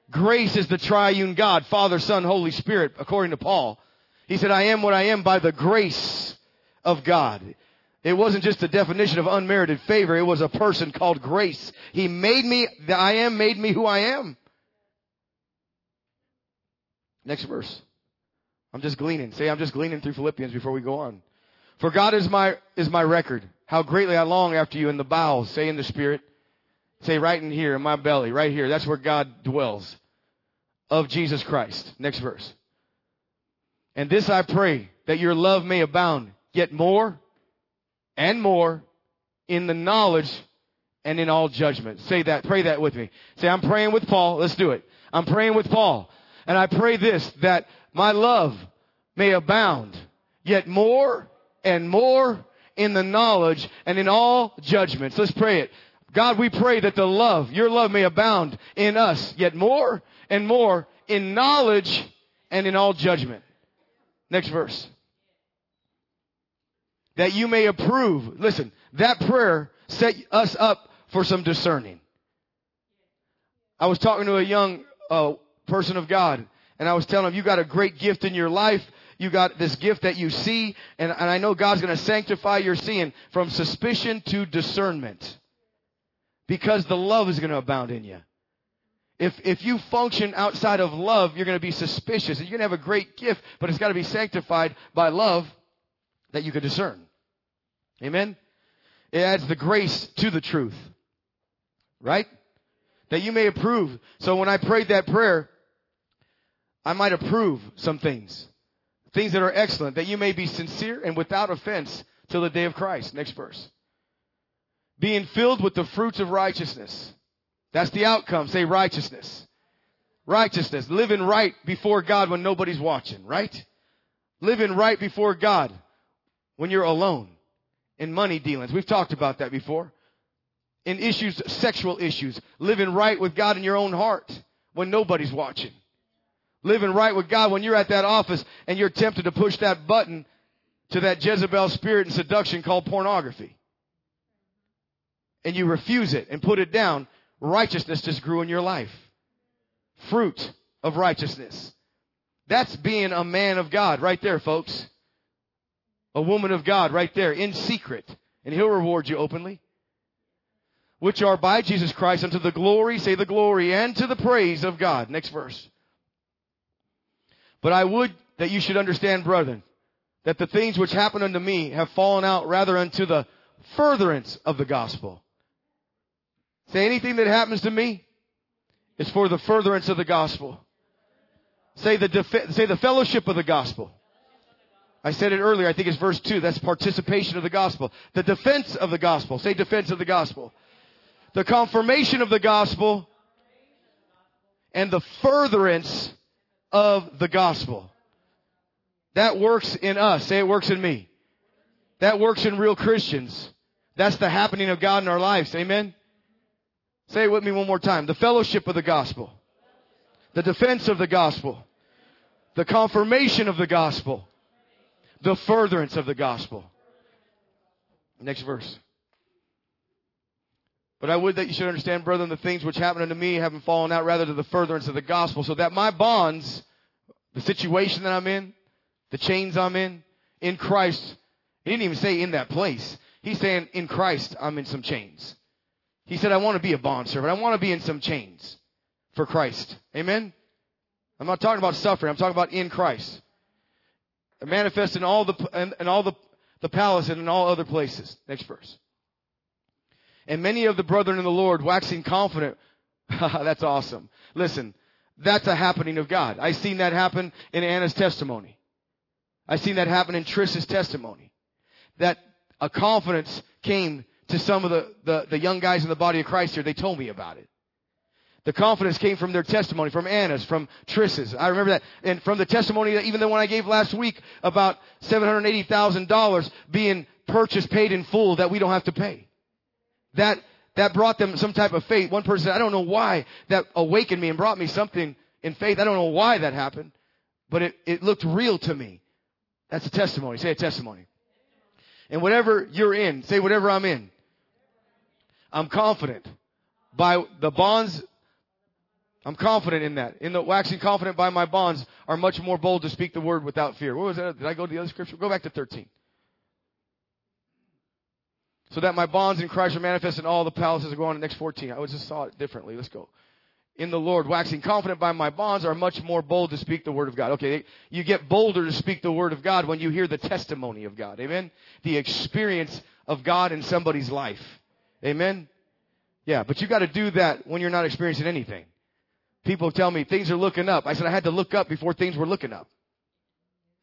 Grace is the triune God, Father, Son, Holy Spirit, according to Paul. He said, I am what I am by the grace of God. It wasn't just a definition of unmerited favor. It was a person called grace. He made me, the I am made me who I am. Next verse. I'm just gleaning. Say, I'm just gleaning through Philippians before we go on. For God is my, is my record. How greatly I long after you in the bowels. Say in the spirit. Say right in here, in my belly, right here. That's where God dwells. of Jesus Christ. Next verse. And this I pray that your love may abound yet more and more in the knowledge and in all judgment. Say that, pray that with me. Say, I'm praying with Paul. Let's do it. I'm praying with Paul. And I pray this, that my love may abound yet more and more in the knowledge and in all judgments. Let's pray it. God, we pray that the love, your love may abound in us yet more and more in knowledge and in all judgment. Next verse. That you may approve. Listen, that prayer set us up for some discerning. I was talking to a young uh, person of God, and I was telling him, you got a great gift in your life. You got this gift that you see, and, and I know God's going to sanctify your seeing from suspicion to discernment. Because the love is going to abound in you. If, if you function outside of love, you're going to be suspicious. You're going to have a great gift, but it's got to be sanctified by love that you can discern. Amen? It adds the grace to the truth. Right? That you may approve. So when I prayed that prayer, I might approve some things. Things that are excellent, that you may be sincere and without offense till the day of Christ. Next verse. Being filled with the fruits of righteousness that's the outcome. Say righteousness. Righteousness. Living right before God when nobody's watching, right? Living right before God when you're alone. In money dealings. We've talked about that before. In issues, sexual issues. Living right with God in your own heart when nobody's watching. Living right with God when you're at that office and you're tempted to push that button to that Jezebel spirit and seduction called pornography. And you refuse it and put it down righteousness just grew in your life. Fruit of righteousness. That's being a man of God right there, folks. A woman of God right there in secret. And he'll reward you openly. Which are by Jesus Christ unto the glory, say the glory, and to the praise of God. Next verse. But I would that you should understand, brethren, that the things which happen unto me have fallen out rather unto the furtherance of the gospel Say anything that happens to me is for the furtherance of the gospel. Say the say the fellowship of the gospel. I said it earlier. I think it's verse two. That's participation of the gospel. The defense of the gospel. Say defense of the gospel. The confirmation of the gospel and the furtherance of the gospel. That works in us. Say it works in me. That works in real Christians. That's the happening of God in our lives. Amen. Say it with me one more time. The fellowship of the gospel. The defense of the gospel. The confirmation of the gospel. The furtherance of the gospel. Next verse. But I would that you should understand, brethren, the things which happen unto me haven't fallen out rather to the furtherance of the gospel, so that my bonds, the situation that I'm in, the chains I'm in, in Christ, he didn't even say in that place. He's saying in Christ I'm in some chains. He said, I want to be a bondservant. I want to be in some chains for Christ. Amen? I'm not talking about suffering. I'm talking about in Christ. Manifest in all the, in, in all the, the palace and in all other places. Next verse. And many of the brethren in the Lord waxing confident. that's awesome. Listen, that's a happening of God. I seen that happen in Anna's testimony. I seen that happen in Trish's testimony. That a confidence came to some of the, the, the young guys in the body of Christ here. They told me about it. The confidence came from their testimony, from Anna's, from Triss's. I remember that. And from the testimony that even the one I gave last week about $780,000 being purchased, paid in full that we don't have to pay. That, that brought them some type of faith. One person said, I don't know why that awakened me and brought me something in faith. I don't know why that happened, but it, it looked real to me. That's a testimony. Say a testimony. And whatever you're in, say whatever I'm in. I'm confident by the bonds. I'm confident in that. In the waxing confident by my bonds are much more bold to speak the word without fear. What was that? Did I go to the other scripture? Go back to 13. So that my bonds in Christ are manifest in all the palaces. Go on to next 14. I just saw it differently. Let's go. In the Lord, waxing confident by my bonds are much more bold to speak the word of God. Okay, you get bolder to speak the word of God when you hear the testimony of God. Amen? The experience of God in somebody's life. Amen? Yeah, but you got to do that when you're not experiencing anything. People tell me things are looking up. I said I had to look up before things were looking up.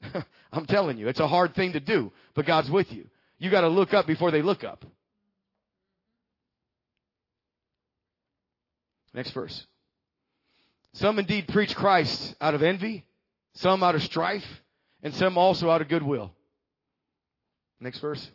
I'm telling you, it's a hard thing to do, but God's with you. You got to look up before they look up. Next verse. Some indeed preach Christ out of envy, some out of strife, and some also out of goodwill. Next verse.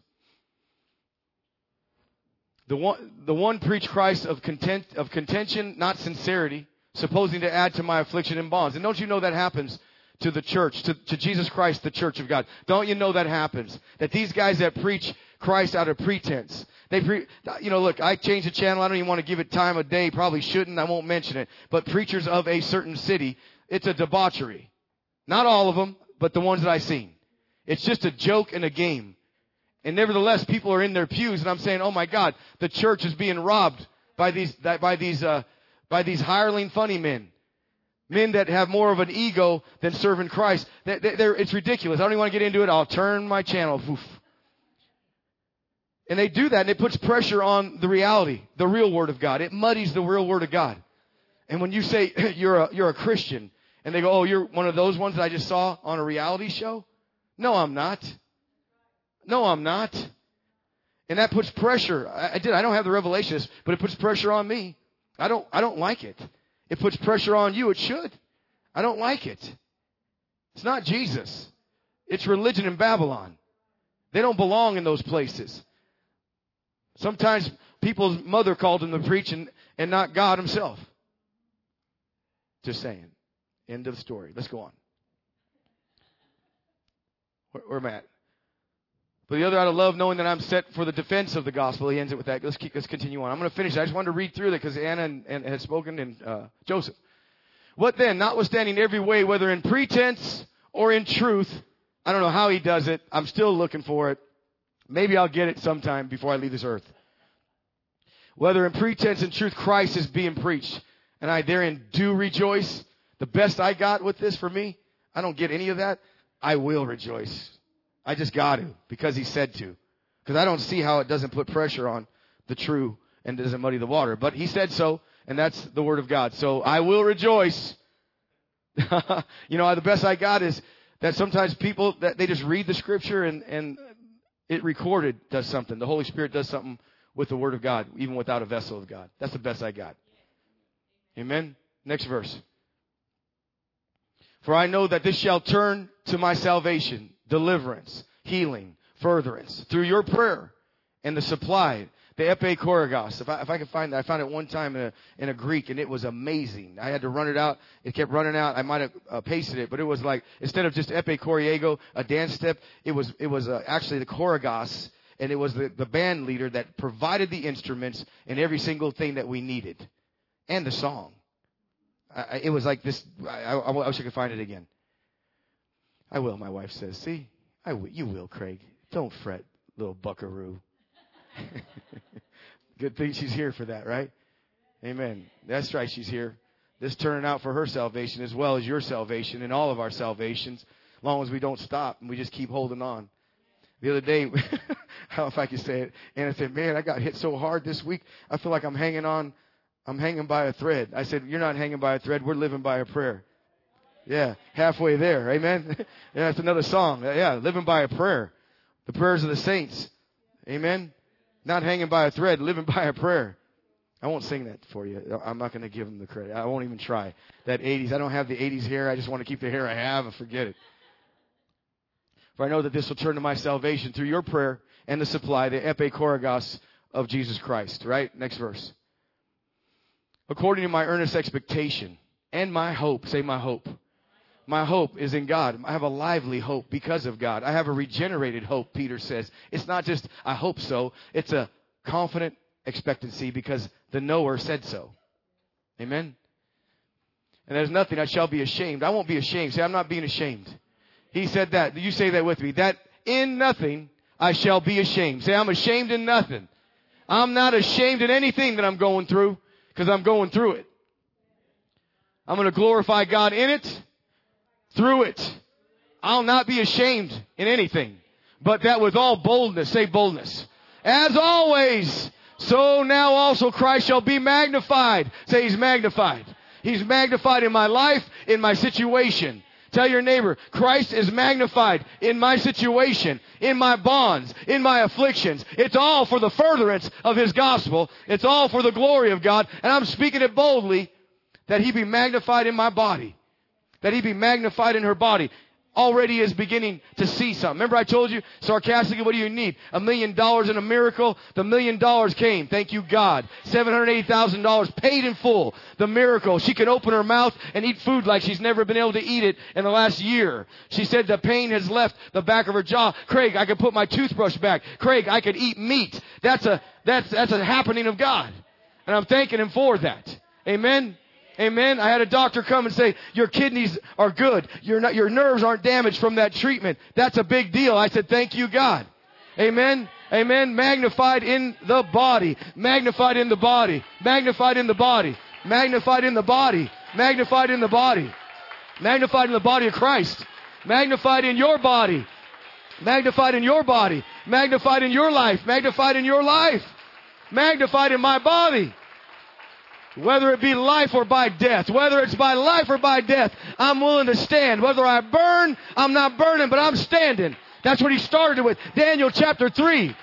The one, the one preach Christ of content, of contention, not sincerity, supposing to add to my affliction and bonds. And don't you know that happens to the church, to, to Jesus Christ, the church of God? Don't you know that happens? That these guys that preach Christ out of pretense, they pre, you know, look, I changed the channel. I don't even want to give it time of day. Probably shouldn't. I won't mention it. But preachers of a certain city, it's a debauchery. Not all of them, but the ones that I've seen. It's just a joke and a game. And nevertheless, people are in their pews, and I'm saying, "Oh my God, the church is being robbed by these by these uh, by these hireling funny men, men that have more of an ego than serving Christ. They, they, it's ridiculous. I don't even want to get into it. I'll turn my channel. Oof. And they do that, and it puts pressure on the reality, the real Word of God. It muddies the real Word of God. And when you say you're a you're a Christian, and they go, "Oh, you're one of those ones that I just saw on a reality show," no, I'm not. No, I'm not. And that puts pressure. I, I did. I don't have the revelations, but it puts pressure on me. I don't. I don't like it. It puts pressure on you. It should. I don't like it. It's not Jesus. It's religion in Babylon. They don't belong in those places. Sometimes people's mother called them to preach and, and not God himself. Just saying. End of story. Let's go on. Where, where am I at? But the other out of love, knowing that I'm set for the defense of the gospel. He ends it with that. Let's keep, let's continue on. I'm going to finish. I just wanted to read through that because Anna and, and had spoken and uh, Joseph. What then? Notwithstanding every way, whether in pretense or in truth, I don't know how he does it. I'm still looking for it. Maybe I'll get it sometime before I leave this earth. Whether in pretense and truth, Christ is being preached, and I therein do rejoice. The best I got with this for me, I don't get any of that. I will rejoice. I just got to because he said to. Because I don't see how it doesn't put pressure on the true and doesn't muddy the water. But he said so, and that's the word of God. So I will rejoice. you know, the best I got is that sometimes people that they just read the scripture and and it recorded does something. The Holy Spirit does something with the word of God, even without a vessel of God. That's the best I got. Amen. Next verse. For I know that this shall turn to my salvation deliverance, healing, furtherance through your prayer and the supply, the epikoragos. If I, if I could find that, I found it one time in a, in a Greek and it was amazing. I had to run it out. It kept running out. I might have uh, pasted it, but it was like, instead of just epikoriego, a dance step, it was, it was uh, actually the koragos and it was the, the band leader that provided the instruments and every single thing that we needed and the song. I, it was like this. I, I, I wish I could find it again. I will, my wife says. See? I will. You will, Craig. Don't fret, little buckaroo. Good thing she's here for that, right? Amen. That's right, she's here. This turning out for her salvation as well as your salvation and all of our salvations, as long as we don't stop and we just keep holding on. The other day, how if I could say it, and I said, "Man, I got hit so hard this week. I feel like I'm hanging on. I'm hanging by a thread." I said, "You're not hanging by a thread. We're living by a prayer." Yeah, halfway there. Amen. yeah, that's another song. Yeah, living by a prayer. The prayers of the saints. Amen. Not hanging by a thread, living by a prayer. I won't sing that for you. I'm not going to give them the credit. I won't even try. That 80s. I don't have the 80s hair. I just want to keep the hair I have and forget it. For I know that this will turn to my salvation through your prayer and the supply, the epikoragos of Jesus Christ. Right? Next verse. According to my earnest expectation and my hope. Say my hope. My hope is in God. I have a lively hope because of God. I have a regenerated hope, Peter says. It's not just, I hope so. It's a confident expectancy because the knower said so. Amen? And there's nothing I shall be ashamed. I won't be ashamed. Say, I'm not being ashamed. He said that. You say that with me. That in nothing I shall be ashamed. Say, I'm ashamed in nothing. I'm not ashamed in anything that I'm going through because I'm going through it. I'm going to glorify God in it through it. I'll not be ashamed in anything, but that with all boldness, say boldness. As always, so now also Christ shall be magnified. Say he's magnified. He's magnified in my life, in my situation. Tell your neighbor, Christ is magnified in my situation, in my bonds, in my afflictions. It's all for the furtherance of His gospel. It's all for the glory of God. And I'm speaking it boldly that He be magnified in my body. That He be magnified in her body already is beginning to see something. Remember I told you sarcastically, what do you need? A million dollars and a miracle? The million dollars came. Thank you, God. $780,000 paid in full. The miracle. She can open her mouth and eat food like she's never been able to eat it in the last year. She said the pain has left the back of her jaw. Craig, I can put my toothbrush back. Craig, I can eat meat. That's a, that's, that's a happening of God. And I'm thanking Him for that. Amen. Amen. I had a doctor come and say, your kidneys are good. Your, your nerves aren't damaged from that treatment. That's a big deal. I said, thank you, God. Amen. Amen. Magnified in the body. Magnified in the body. Magnified in the body. Magnified in the body. Magnified in the body. Magnified in the body of Christ. Magnified in your body. Magnified in your body. Magnified in your life. Magnified in your life. Magnified in my body. Whether it be life or by death, whether it's by life or by death, I'm willing to stand. Whether I burn, I'm not burning, but I'm standing. That's what he started with. Daniel chapter 3.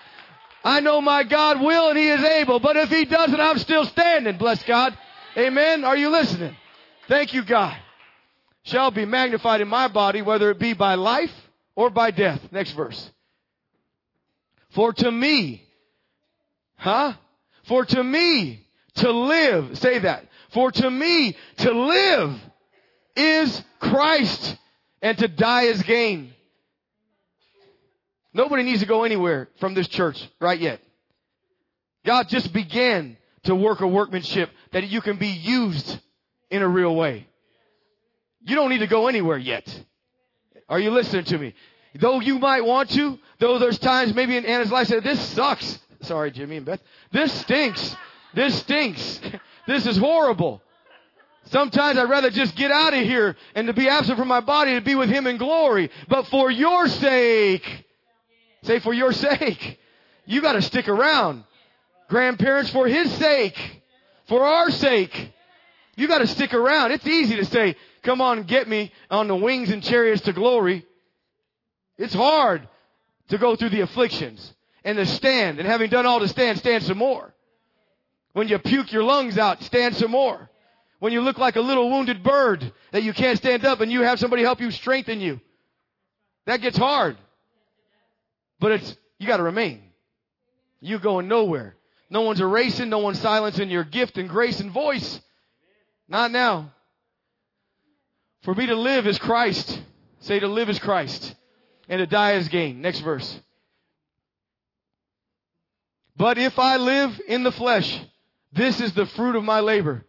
I know my God will and he is able, but if he doesn't, I'm still standing. Bless God. Amen. Are you listening? Thank you, God. Shall be magnified in my body, whether it be by life or by death. Next verse. For to me, huh? For to me, to live, say that. For to me, to live is Christ and to die is gain. Nobody needs to go anywhere from this church right yet. God just began to work a workmanship that you can be used in a real way. You don't need to go anywhere yet. Are you listening to me? Though you might want to, though there's times maybe in Anna's life said, this sucks. Sorry, Jimmy and Beth. This stinks. This stinks. This is horrible. Sometimes I'd rather just get out of here and to be absent from my body to be with Him in glory. But for your sake, say for your sake, you gotta stick around. Grandparents, for His sake, for our sake, you gotta stick around. It's easy to say, come on, get me on the wings and chariots to glory. It's hard to go through the afflictions and to stand and having done all to stand, stand some more. When you puke your lungs out, stand some more. When you look like a little wounded bird that you can't stand up and you have somebody help you strengthen you. That gets hard. But it's, you gotta remain. You going nowhere. No one's erasing, no one's silencing your gift and grace and voice. Not now. For me to live is Christ. Say to live is Christ. And to die is gain. Next verse. But if I live in the flesh, this is the fruit of my labor.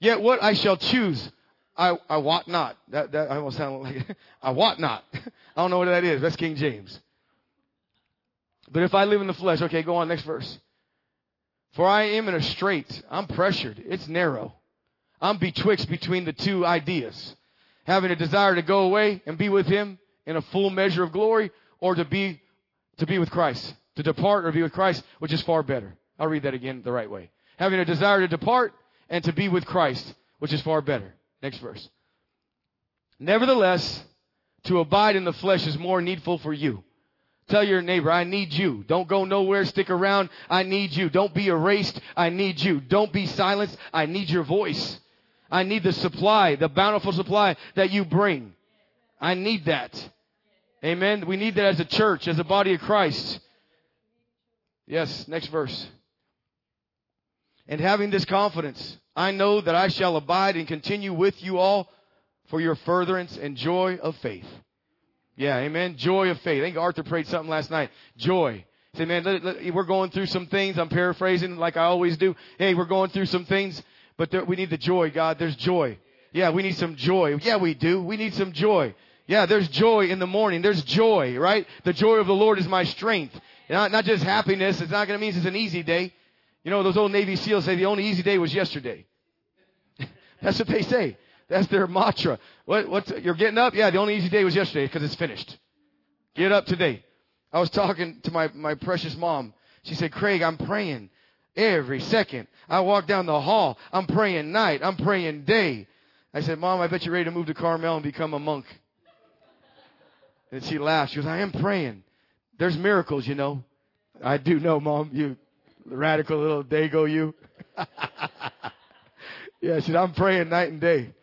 Yet what I shall choose, I, I wot not. That, that I almost sound like, I wot not. I don't know what that is. That's King James. But if I live in the flesh, okay, go on, next verse. For I am in a strait. I'm pressured. It's narrow. I'm betwixt between the two ideas. Having a desire to go away and be with Him in a full measure of glory or to be, to be with Christ. To depart or be with Christ, which is far better. I'll read that again the right way having a desire to depart and to be with Christ, which is far better. Next verse. Nevertheless, to abide in the flesh is more needful for you. Tell your neighbor, I need you. Don't go nowhere. Stick around. I need you. Don't be erased. I need you. Don't be silenced. I need your voice. I need the supply, the bountiful supply that you bring. I need that. Amen. We need that as a church, as a body of Christ. Yes, next verse. And having this confidence, I know that I shall abide and continue with you all for your furtherance and joy of faith. Yeah, amen. Joy of faith. I think Arthur prayed something last night. Joy. Say, man, let, let, we're going through some things. I'm paraphrasing like I always do. Hey, we're going through some things, but there, we need the joy, God. There's joy. Yeah, we need some joy. Yeah, we do. We need some joy. Yeah, there's joy in the morning. There's joy, right? The joy of the Lord is my strength. Not, not just happiness. It's not going to mean it's an easy day. You know, those old Navy SEALs say the only easy day was yesterday. That's what they say. That's their mantra. What, what's, you're getting up? Yeah, the only easy day was yesterday because it's finished. Get up today. I was talking to my, my precious mom. She said, Craig, I'm praying every second. I walk down the hall. I'm praying night. I'm praying day. I said, Mom, I bet you're ready to move to Carmel and become a monk. And she laughed. She goes, I am praying. There's miracles, you know. I do know, Mom. You radical little dago, you. yeah, she said, I'm praying night and day.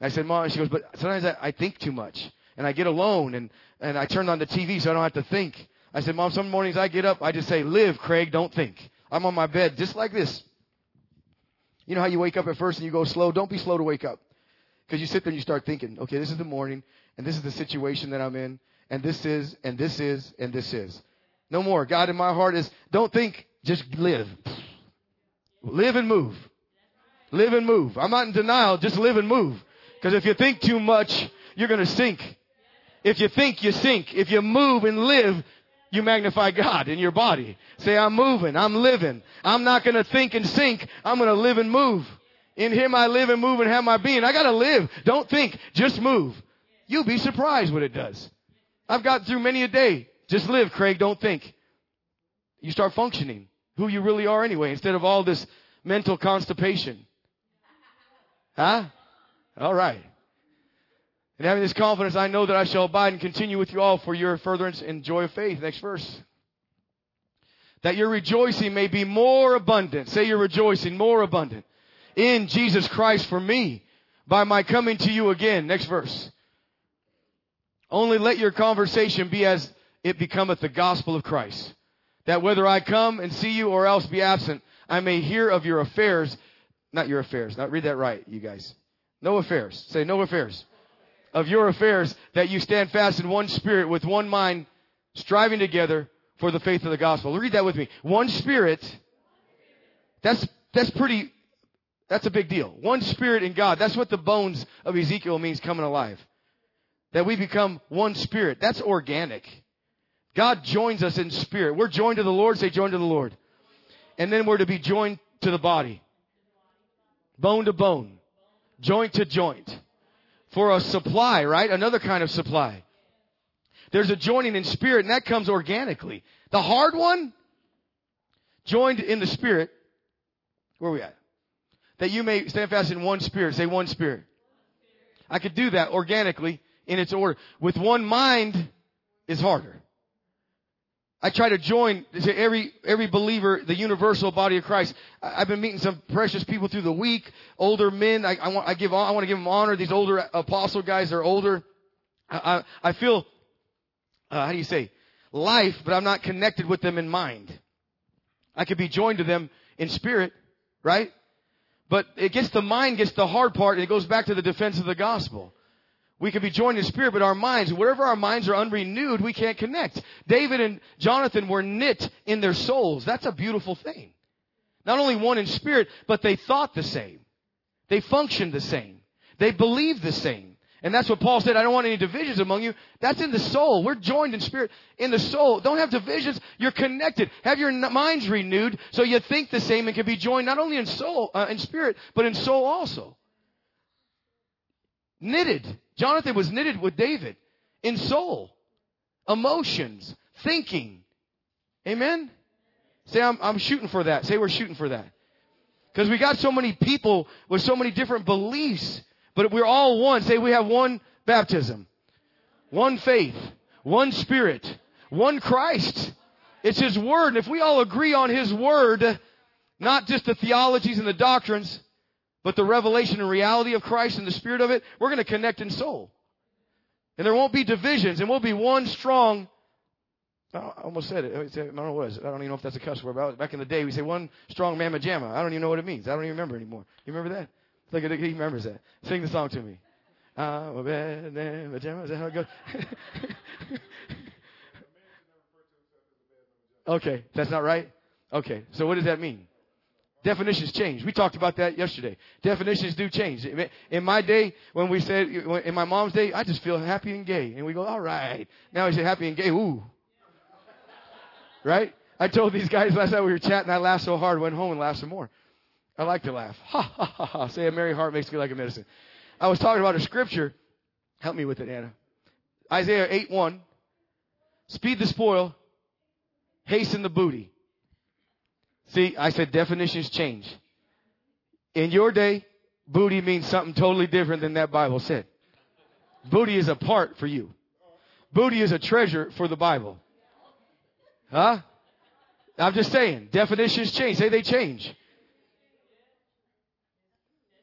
I said, Mom, she goes, but sometimes I, I think too much. And I get alone and, and I turn on the TV so I don't have to think. I said, Mom, some mornings I get up, I just say, live, Craig, don't think. I'm on my bed just like this. You know how you wake up at first and you go slow? Don't be slow to wake up. Because you sit there and you start thinking, okay, this is the morning, and this is the situation that I'm in, and this is, and this is, and this is. No more. God in my heart is, don't think, just live. Live and move. Live and move. I'm not in denial, just live and move. Because if you think too much, you're going to sink. If you think, you sink. If you move and live, you magnify God in your body. Say, I'm moving, I'm living. I'm not going to think and sink. I'm going to live and move. In Him I live and move and have my being. I got to live. Don't think, just move. You'll be surprised what it does. I've got through many a day. Just live, Craig, don't think. You start functioning who you really are anyway instead of all this mental constipation. Huh? All right. And having this confidence, I know that I shall abide and continue with you all for your furtherance and joy of faith. Next verse. That your rejoicing may be more abundant. Say your rejoicing more abundant in Jesus Christ for me by my coming to you again. Next verse. Only let your conversation be as it becometh the gospel of Christ. That whether I come and see you or else be absent, I may hear of your affairs. Not your affairs. Not read that right, you guys. No affairs. Say no affairs. Of your affairs that you stand fast in one spirit with one mind, striving together for the faith of the gospel. Read that with me. One spirit. That's, that's pretty, that's a big deal. One spirit in God. That's what the bones of Ezekiel means coming alive. That we become one spirit. That's organic. God joins us in spirit. We're joined to the Lord. Say joined to the Lord. And then we're to be joined to the body. Bone to bone. Joint to joint. For a supply, right? Another kind of supply. There's a joining in spirit and that comes organically. The hard one, joined in the spirit. Where are we at? That you may stand fast in one spirit. Say one spirit. I could do that organically in its order. With one mind is harder. I try to join to every every believer, the universal body of Christ. I've been meeting some precious people through the week, older men. I, I want I give I want to give them honor. These older apostle guys, they're older. I, I, I feel uh, how do you say life, but I'm not connected with them in mind. I could be joined to them in spirit, right? But it gets the mind gets the hard part, and it goes back to the defense of the gospel. We can be joined in spirit, but our minds, wherever our minds are unrenewed, we can't connect. David and Jonathan were knit in their souls. That's a beautiful thing. Not only one in spirit, but they thought the same. They functioned the same. They believed the same. And that's what Paul said, I don't want any divisions among you. That's in the soul. We're joined in spirit in the soul. Don't have divisions. You're connected. Have your minds renewed so you think the same and can be joined not only in soul, uh, in spirit, but in soul also. Knitted Jonathan was knitted with David in soul, emotions, thinking. Amen? Say, I'm, I'm shooting for that. Say, we're shooting for that. Because we got so many people with so many different beliefs, but we're all one. Say, we have one baptism, one faith, one spirit, one Christ. It's His Word. And if we all agree on His Word, not just the theologies and the doctrines, but the revelation and reality of Christ and the spirit of it, we're going to connect in soul. And there won't be divisions, and we'll be one strong. I almost said it. I don't know what it was. I don't even know if that's a cuss word. Back in the day, we say one strong mamma jamma. I don't even know what it means. I don't even remember anymore. You remember that? It's like he remembers that. Sing the song to me. I'm a bad mamma jamma. Is that how it goes? okay, that's not right. Okay, so what does that mean? Definitions change. We talked about that yesterday. Definitions do change. In my day, when we said, in my mom's day, I just feel happy and gay. And we go, all right. Now we say happy and gay. Ooh. Right? I told these guys last night we were chatting. I laughed so hard, went home and laughed some more. I like to laugh. Ha ha ha ha. Say a merry heart makes me like a medicine. I was talking about a scripture. Help me with it, Anna. Isaiah 8 1. Speed the spoil, hasten the booty. See, I said definitions change. In your day, booty means something totally different than that Bible said. Booty is a part for you. Booty is a treasure for the Bible. Huh? I'm just saying, definitions change. Say they change.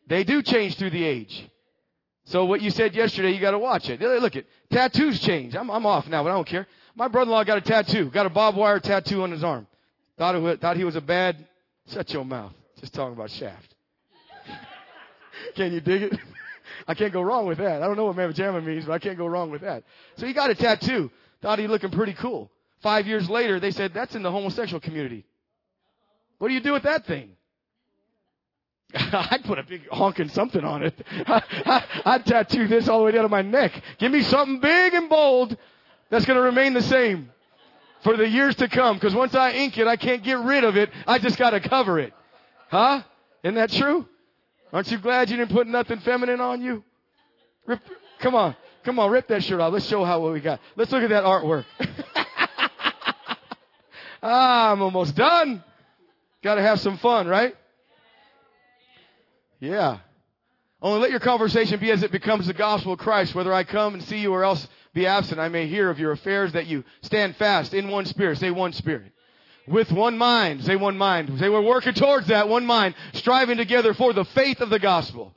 They do change through the age. So what you said yesterday, you got to watch it. Look at tattoos change. I'm, I'm off now, but I don't care. My brother-in-law got a tattoo, got a barbed wire tattoo on his arm. Thought, it, thought he was a bad. Shut your mouth. Just talking about shaft. Can you dig it? I can't go wrong with that. I don't know what mamma means, but I can't go wrong with that. So he got a tattoo. Thought he looking pretty cool. Five years later, they said, that's in the homosexual community. What do you do with that thing? I'd put a big honking something on it. I'd tattoo this all the way down to my neck. Give me something big and bold that's going to remain the same for the years to come. Because once I ink it, I can't get rid of it. I just got to cover it. Huh? Isn't that true? Aren't you glad you didn't put nothing feminine on you? Rip, come on. Come on, rip that shirt off. Let's show how what we got. Let's look at that artwork. ah, I'm almost done. Got to have some fun, right? Yeah. Only let your conversation be as it becomes the gospel of Christ. Whether I come and see you or else be absent, I may hear of your affairs that you stand fast in one spirit. Say one spirit. With one mind. Say one mind. Say we're working towards that one mind, striving together for the faith of the gospel.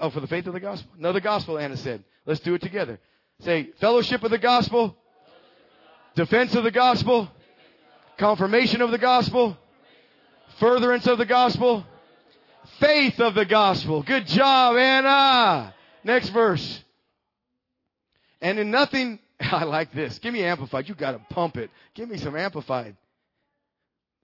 Oh, for the faith of the gospel? No, the gospel, Anna said. Let's do it together. Say fellowship of the gospel, defense of the gospel, confirmation of the gospel, furtherance of the gospel, faith of the gospel. Good job, Anna. Next verse. And in nothing, I like this. Give me amplified. You gotta pump it. Give me some amplified.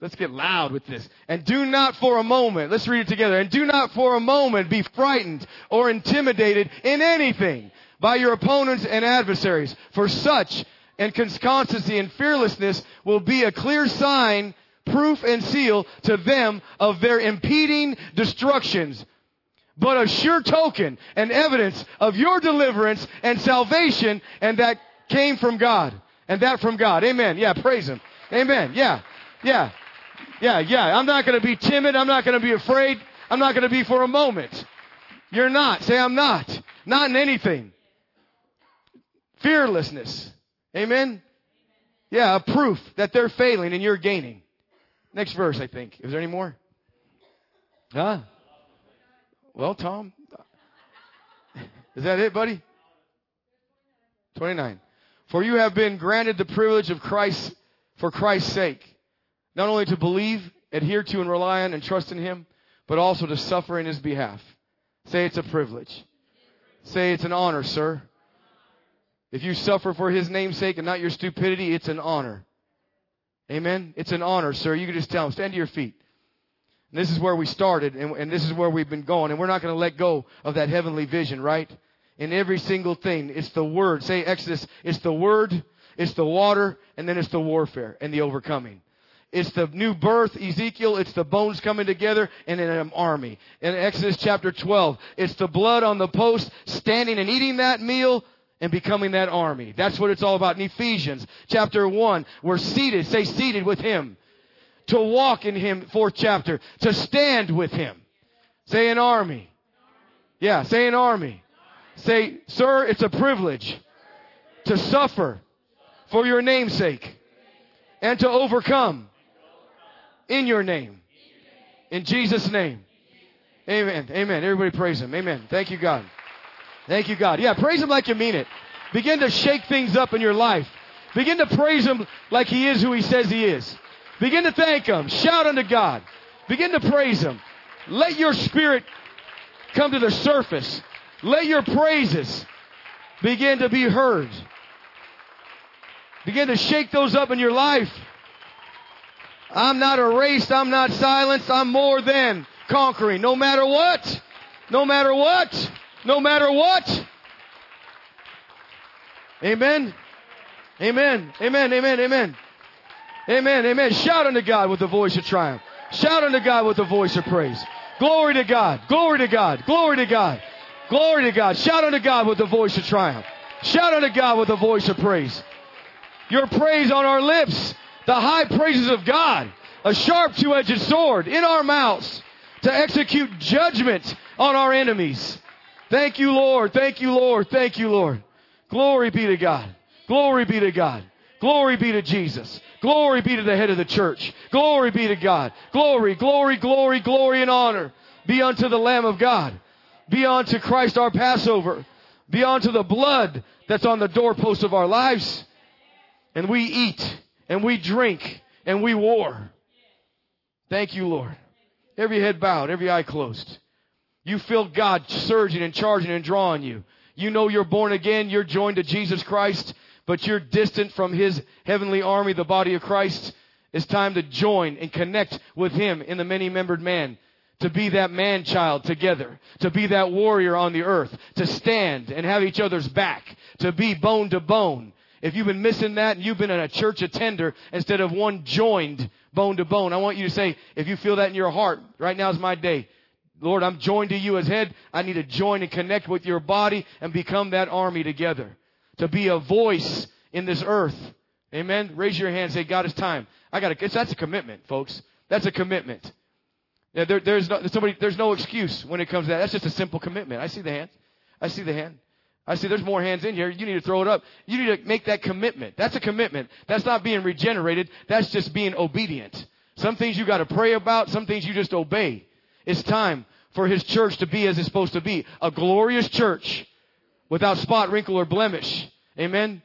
Let's get loud with this. And do not for a moment, let's read it together. And do not for a moment be frightened or intimidated in anything by your opponents and adversaries. For such and constancy and fearlessness will be a clear sign proof and seal to them of their impeding destructions, but a sure token and evidence of your deliverance and salvation, and that came from God. And that from God. Amen. Yeah, praise Him. Amen. Yeah, yeah, yeah, yeah. I'm not going to be timid. I'm not going to be afraid. I'm not going to be for a moment. You're not. Say, I'm not. Not in anything. Fearlessness. Amen. Yeah, a proof that they're failing and you're gaining. Next verse, I think. Is there any more? Huh? Well, Tom, is that it, buddy? 29. For you have been granted the privilege of Christ for Christ's sake, not only to believe, adhere to, and rely on and trust in Him, but also to suffer in His behalf. Say it's a privilege. Say it's an honor, sir. If you suffer for His name's sake and not your stupidity, it's an honor. Amen. It's an honor, sir. You can just tell him, stand to your feet. And this is where we started, and, and this is where we've been going, and we're not going to let go of that heavenly vision, right? In every single thing, it's the word. Say Exodus, it's the word, it's the water, and then it's the warfare and the overcoming. It's the new birth, Ezekiel. It's the bones coming together and in an army. In Exodus chapter 12, it's the blood on the post, standing and eating that meal and becoming that army. That's what it's all about. In Ephesians chapter 1, we're seated, say seated with Him. To walk in Him, fourth chapter. To stand with Him. Say an army. Yeah, say an army. Say, sir, it's a privilege to suffer for your namesake and to overcome in your name. In Jesus' name. Amen. Amen. Everybody praise Him. Amen. Thank you, God. Thank you, God. Yeah, praise Him like you mean it. Begin to shake things up in your life. Begin to praise Him like He is who He says He is. Begin to thank Him. Shout unto God. Begin to praise Him. Let your spirit come to the surface. Let your praises begin to be heard. Begin to shake those up in your life. I'm not erased. I'm not silenced. I'm more than conquering. No matter what. No matter what. No matter what. Amen. Amen. Amen. Amen. Amen. Amen. Amen. Shout unto God with the voice of triumph. Shout unto God with the voice of praise. Glory to God. Glory to God. Glory to God. Glory to God. Shout unto God with the voice of triumph. Shout unto God with the voice of praise. Your praise on our lips. The high praises of God. A sharp two-edged sword in our mouths to execute judgment on our enemies. Thank you, Lord. Thank you, Lord. Thank you, Lord. Glory be to God. Glory be to God. Glory be to Jesus. Glory be to the head of the church. Glory be to God. Glory, glory, glory, glory and honor be unto the Lamb of God. Be unto Christ our Passover. Be unto the blood that's on the doorpost of our lives. And we eat and we drink and we war. Thank you, Lord. Every head bowed, every eye closed. You feel God surging and charging and drawing you. You know you're born again, you're joined to Jesus Christ, but you're distant from His heavenly army, the body of Christ. It's time to join and connect with Him in the many membered man. To be that man child together. To be that warrior on the earth. To stand and have each other's back. To be bone to bone. If you've been missing that and you've been in a church attender instead of one joined bone to bone, I want you to say, if you feel that in your heart, right now is my day. Lord, I'm joined to you as head. I need to join and connect with your body and become that army together. To be a voice in this earth. Amen. Raise your hand. Say, God, it's time. I got to. That's a commitment, folks. That's a commitment. Yeah, there, there's no somebody. There's no excuse when it comes to that. That's just a simple commitment. I see the hand. I see the hand. I see there's more hands in here. You need to throw it up. You need to make that commitment. That's a commitment. That's not being regenerated. That's just being obedient. Some things you got to pray about. Some things you just obey. It's time for his church to be as it's supposed to be. A glorious church without spot, wrinkle, or blemish. Amen.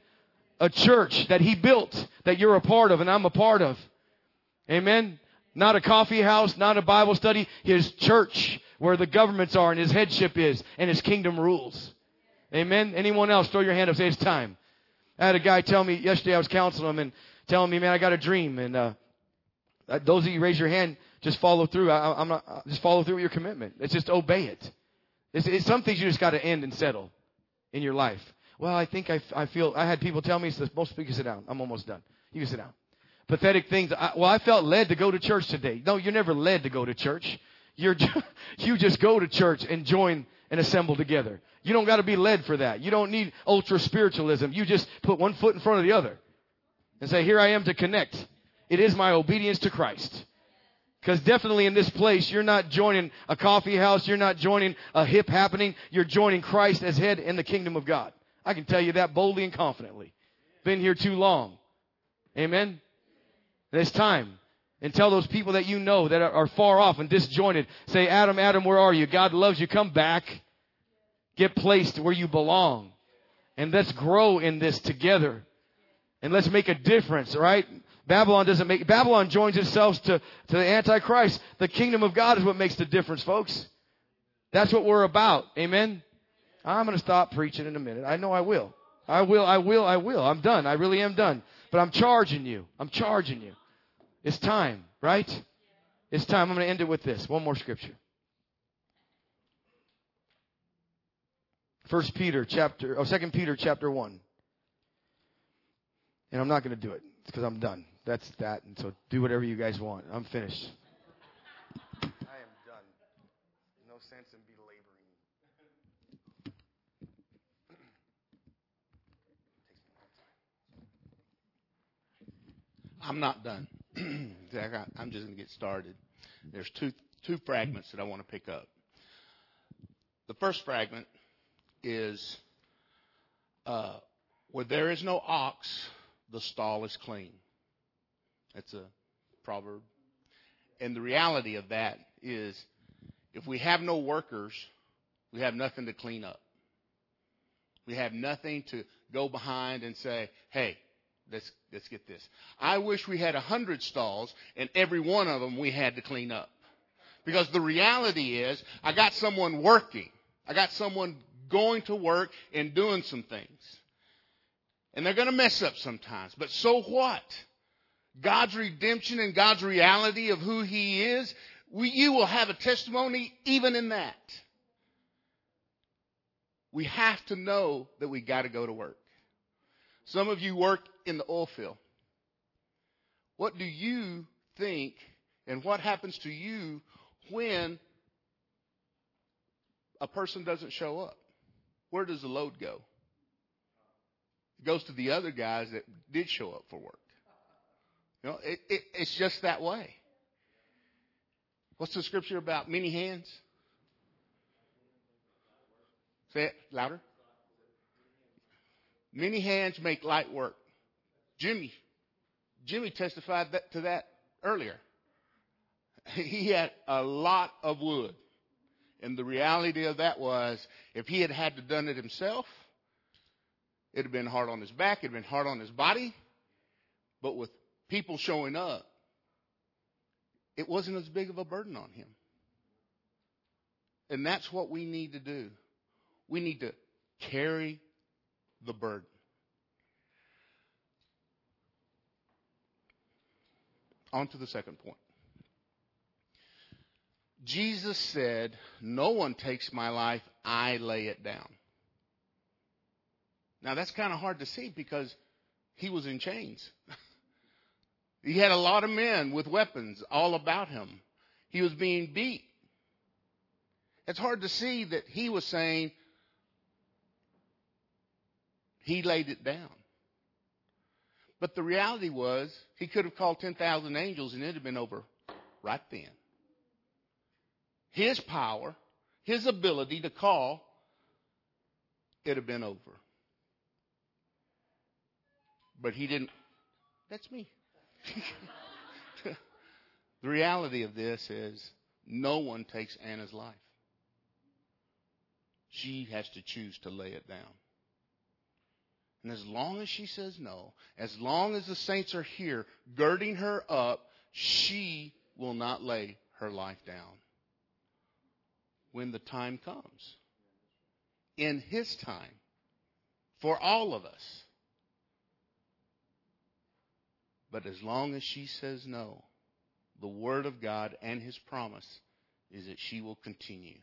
A church that he built that you're a part of and I'm a part of. Amen. Not a coffee house, not a Bible study. His church where the governments are and his headship is and his kingdom rules. Amen. Anyone else? Throw your hand up. Say it's time. I had a guy tell me yesterday. I was counseling him and telling me, man, I got a dream. And uh, those of you raise your hand, just follow through. I, am not uh, just follow through with your commitment. It's just obey it. It's, it's some things you just got to end and settle in your life. Well, I think I, I feel. I had people tell me, "Most people sit down. I'm almost done. You can sit down." Pathetic things. I, well, I felt led to go to church today. No, you're never led to go to church. You're you just go to church and join and assemble together. You don't got to be led for that. You don't need ultra spiritualism. You just put one foot in front of the other and say, Here I am to connect. It is my obedience to Christ. Because definitely in this place, you're not joining a coffee house. You're not joining a hip happening. You're joining Christ as head in the kingdom of God. I can tell you that boldly and confidently. Been here too long. Amen. And it's time. And tell those people that you know that are far off and disjointed. Say, Adam, Adam, where are you? God loves you. Come back. Get placed where you belong. And let's grow in this together. And let's make a difference, right? Babylon doesn't make, Babylon joins itself to, to the Antichrist. The kingdom of God is what makes the difference, folks. That's what we're about. Amen? I'm going to stop preaching in a minute. I know I will. I will, I will, I will. I'm done. I really am done. But I'm charging you. I'm charging you. It's time, right? It's time. I'm going to end it with this. One more scripture. First Peter chapter, oh, Second Peter chapter one. And I'm not going to do it It's because I'm done. That's that. And so do whatever you guys want. I'm finished. I am done. No sense in belaboring. I'm not done. I'm just going to get started. There's two two fragments that I want to pick up. The first fragment is uh, where there is no ox, the stall is clean. That's a proverb. And the reality of that is if we have no workers, we have nothing to clean up. We have nothing to go behind and say, hey, let's, let's get this. I wish we had a hundred stalls and every one of them we had to clean up. Because the reality is, I got someone working. I got someone going to work and doing some things. And they're going to mess up sometimes. But so what? God's redemption and God's reality of who He is, we, you will have a testimony even in that. We have to know that we got to go to work. Some of you work in the oil field. What do you think and what happens to you when a person doesn't show up? Where does the load go? It goes to the other guys that did show up for work. Know, it, it, it's just that way. What's the scripture about many hands? Say it louder. Many hands make light work. Jimmy, Jimmy testified that, to that earlier. He had a lot of wood. And the reality of that was, if he had had to done it himself, it'd have been hard on his back, it'd been hard on his body. But with people showing up, it wasn't as big of a burden on him. And that's what we need to do. We need to carry the burden. On to the second point. Jesus said, No one takes my life, I lay it down. Now that's kind of hard to see because he was in chains. he had a lot of men with weapons all about him. He was being beat. It's hard to see that he was saying, he laid it down. But the reality was, he could have called 10,000 angels and it'd have been over right then. His power, his ability to call, it'd have been over. But he didn't. That's me. the reality of this is no one takes Anna's life. She has to choose to lay it down. And as long as she says no, as long as the saints are here girding her up, she will not lay her life down when the time comes. In His time. For all of us. But as long as she says no, the Word of God and His promise is that she will continue.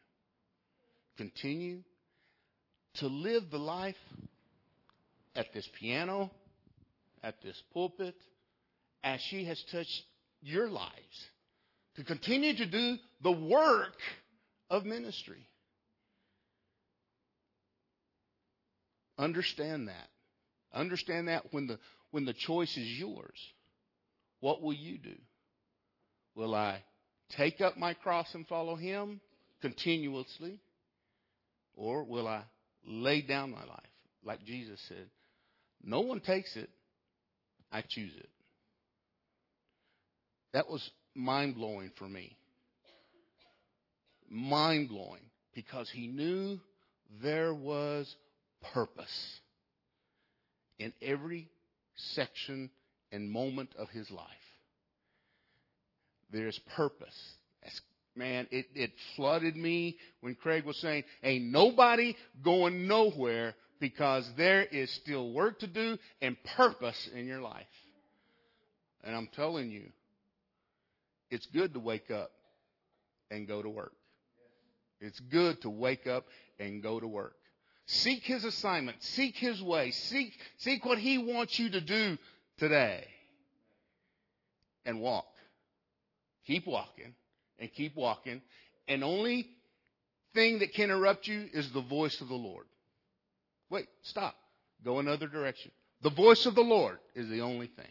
Continue to live the life at this piano, at this pulpit, as she has touched your lives, to continue to do the work of ministry. Understand that. Understand that when the, when the choice is yours, what will you do? Will I take up my cross and follow Him continuously? Or will I lay down my life? Like Jesus said, no one takes it. I choose it. That was mind blowing for me. Mind blowing because he knew there was purpose in every section and moment of his life. There's purpose. That's, man, it, it flooded me when Craig was saying, ain't nobody going nowhere because there is still work to do and purpose in your life. And I'm telling you, it's good to wake up and go to work. It's good to wake up and go to work. Seek his assignment. Seek his way. Seek, seek what he wants you to do today. And walk. Keep walking and keep walking. And only thing that can interrupt you is the voice of the Lord. Wait, stop. Go another direction. The voice of the Lord is the only thing.